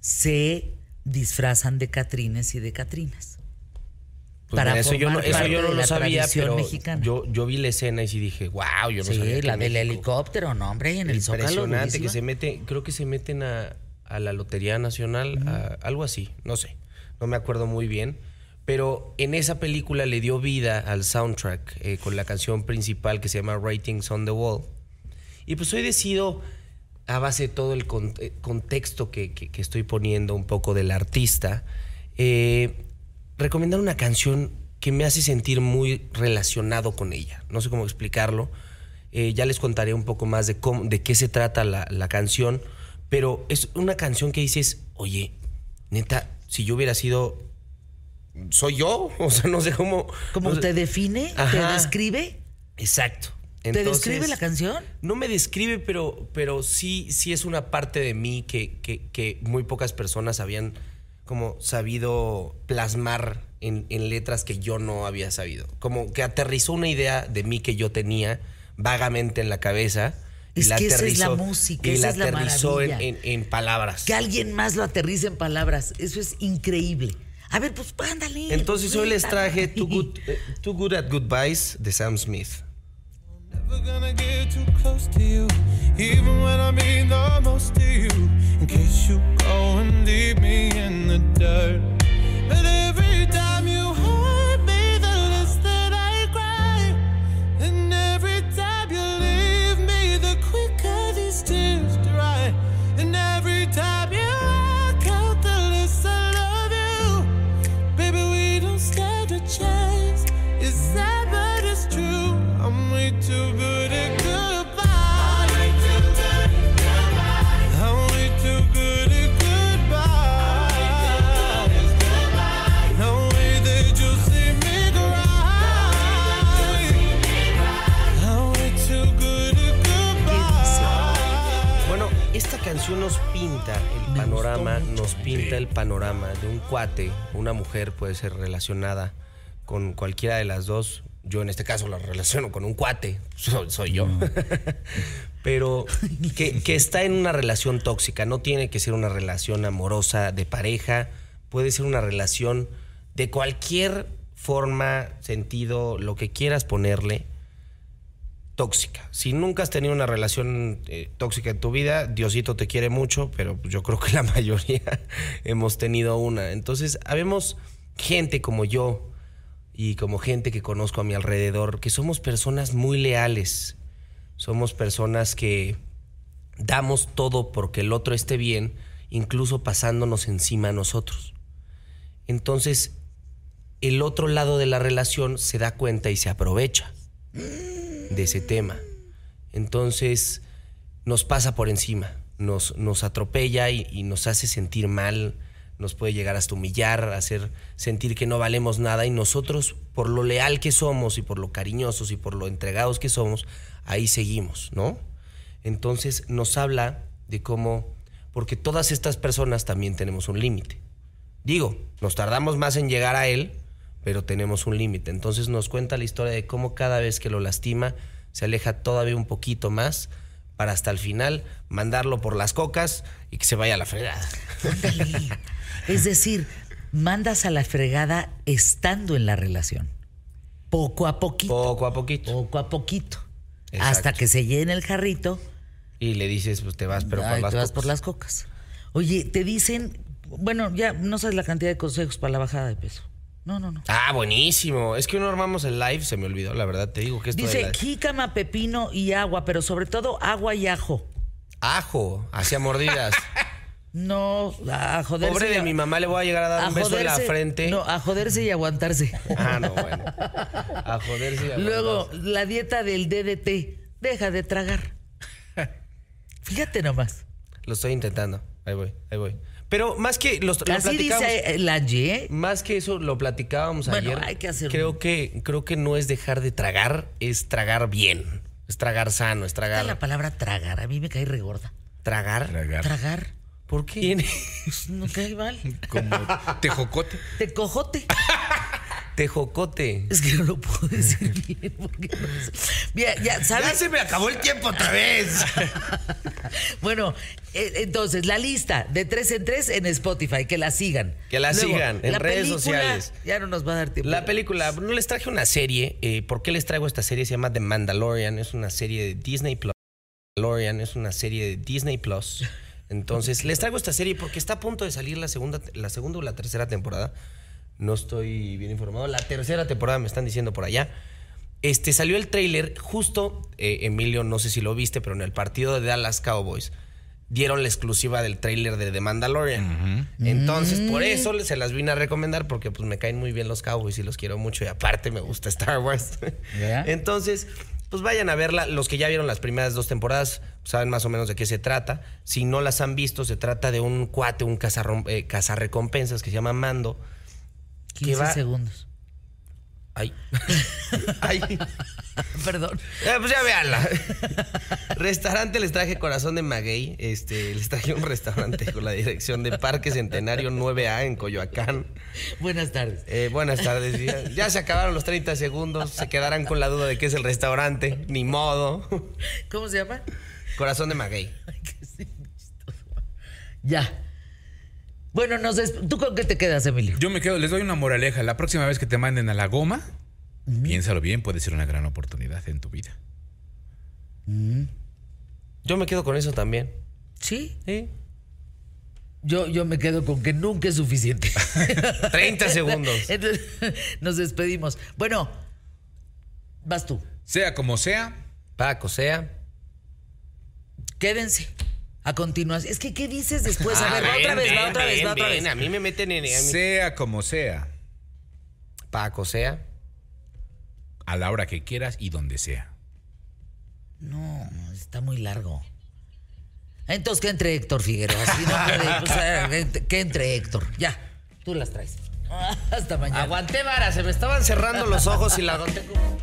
se disfrazan de catrines y de catrinas. Pues para mira, eso yo no, eso yo lo la sabía, tradición pero mexicana. yo, yo vi la escena y sí dije, wow, yo no sí, sabía la del México- helicóptero, no, hombre, en el Zócalo. Impresionante que se mete, creo que se meten a, a la Lotería Nacional, a- algo así, no sé, no me acuerdo muy bien. Pero en esa película le dio vida al soundtrack eh, con la canción principal que se llama Ratings on the Wall. Y pues hoy decido, a base de todo el eh, contexto que, estoy poniendo un poco del artista, eh, recomendar una canción que me hace sentir muy relacionado con ella. No sé cómo explicarlo. Ya les contaré un poco más de, cómo, de qué se trata la, la canción, pero es una canción que dices, oye, neta, si yo hubiera sido... ¿Soy yo? O sea, no sé cómo... ¿Cómo no sé- te define? ¿Te describe? Exacto. ¿Te describe la canción? No me describe, pero, pero sí, sí es una parte de mí que, que- que muy pocas personas habían como sabido plasmar en, en letras que yo no había sabido. Como que aterrizó una idea de mí que yo tenía vagamente en la cabeza. Es la que esa es la aterrizó- música, y esa la es la aterrizó en, maravilla. en- en palabras. Que alguien más lo aterrice en palabras. Eso es increíble. A ver, pues ándale. Entonces hoy les traje Too Good, eh, Too Good at Goodbyes de Sam Smith. Never gonna get too close to you, even when I mean the most to you. In case you go and leave me in the dirt. But every nos pinta el Me panorama, nos pinta el panorama de un cuate, una mujer puede ser relacionada con cualquiera de las dos. Yo en este caso la relaciono con un cuate, soy, soy yo. Pero que, que está en una relación tóxica, no tiene que ser una relación amorosa de pareja, puede ser una relación de cualquier forma, sentido, lo que quieras ponerle tóxica. Si nunca has tenido una relación eh, tóxica en tu vida, Diosito te quiere mucho, pero yo creo que la mayoría hemos tenido una. Entonces, habemos gente como yo y como gente que conozco a mi alrededor, que somos personas muy leales. Somos personas que damos todo porque el otro esté bien, incluso pasándonos encima a nosotros. Entonces, el otro lado de la relación se da cuenta y se aprovecha de ese tema. Entonces nos pasa por encima, nos, nos atropella y, y nos hace sentir mal, nos puede llegar hasta humillar, hacer sentir que no valemos nada y nosotros, por lo leal que somos y por lo cariñosos y por lo entregados que somos, ahí seguimos, ¿no? Entonces nos habla de cómo, porque todas estas personas también tenemos un límite. Digo, nos tardamos más en llegar a él, pero tenemos un límite. Entonces nos cuenta la historia de cómo cada vez que lo lastima, se aleja todavía un poquito más para hasta el final mandarlo por las cocas y que se vaya a la fregada. Ándale. Es decir, mandas a la fregada estando en la relación. Poco a poquito. Poco a poquito. Poco a poquito. Exacto. Hasta que se llene el jarrito. Y le dices, pues te vas, pero ay, por las te vas cocas. por las cocas. Oye, te dicen, bueno, ya no sabes la cantidad de consejos para la bajada de peso. No, no, no. Ah, buenísimo. Es que uno armamos el live, se me olvidó, la verdad. Te digo que esto Dice jícama, pepino y agua, pero sobre todo agua y ajo. ajo, hacia mordidas. No, a joderse. Pobre de mi mamá, le voy a llegar a dar a un beso en la frente. No, a joderse y aguantarse. Ah, no, bueno. A joderse y a Luego, aguantarse. la dieta del DDT. Deja de tragar. Fíjate nomás. Lo estoy intentando. Ahí voy, ahí voy. Pero más que los lo Así dice Angie, ¿eh? Más que eso, lo platicábamos Bueno, ayer. hay que hacer Creo un- que, creo que no es dejar de tragar, es tragar bien. Es tragar sano, es tragar. la palabra tragar. A mí me cae regorda. ¿Tragar? Tragar. Tragar. ¿Por qué? Pues no cae mal. Como tejocote. Te cojote. Tejocote. Es que no lo puedo decir bien. Porque no sé. Mira, ya, ¿sabes? me acabó el tiempo otra vez. Bueno, eh, entonces, la lista de tres en tres en Spotify, que la sigan. Que la sigan en la redes película, sociales. Ya no nos va a dar tiempo. La película, no les traje una serie. eh, ¿Por qué les traigo esta serie? Se llama The Mandalorian. Es una serie de Disney Plus. Mandalorian es una serie de Disney Plus. Entonces, les traigo esta serie porque está a punto de salir la segunda, la segunda o la tercera temporada. No estoy bien informado. La tercera temporada me están diciendo por allá. Este salió el tráiler justo, eh, Emilio, no sé si lo viste, pero en el partido de Dallas Cowboys dieron la exclusiva del tráiler de The Mandalorian. Entonces, por eso se las vine a recomendar porque pues me caen muy bien los Cowboys y los quiero mucho y aparte me gusta Star Wars. Entonces, pues vayan a verla. Los que ya vieron las primeras dos temporadas saben más o menos de qué se trata. Si no las han visto, se trata de un cuate, un cazarrom- eh, cazarrecompensas que se llama Mando. 15 va- segundos. Ay. Ay. Perdón. Eh, pues ya véanla. restaurante les traje Corazón de Maguey. Este, les traje un restaurante con la dirección de Parque Centenario 9A en Coyoacán. Buenas tardes. Eh, buenas tardes. Ya, ya se acabaron los 30 segundos. Se quedarán con la duda de qué es el restaurante. Ni modo. ¿Cómo se llama? Corazón de Maguey. Ay, qué. Ya. Bueno, nos des- ¿tú con qué te quedas, Emilio? Yo me quedo, les doy una moraleja. La próxima vez que te manden a la goma, piénsalo bien, puede ser una gran oportunidad en tu vida. Yo me quedo con eso también. Sí. ¿Sí? Yo, yo me quedo con que nunca es suficiente. 30 segundos. Entonces, nos despedimos. Bueno, vas tú. Sea como sea, Paco, sea. Quédense. A continuación. Es que, ¿qué dices después? A ver, va Ah, otra ven, vez, va ven, otra vez, ven, va otra vez. A mí me meten en. sea como sea, Paco, sea. a la hora que quieras y donde sea. No, está muy largo. Entonces, que entre Héctor Figueroa. Si no puede, pues, que entre Héctor. Ya, tú las traes. Hasta mañana. Aguanté vara, se me estaban cerrando los ojos y la aguanté como.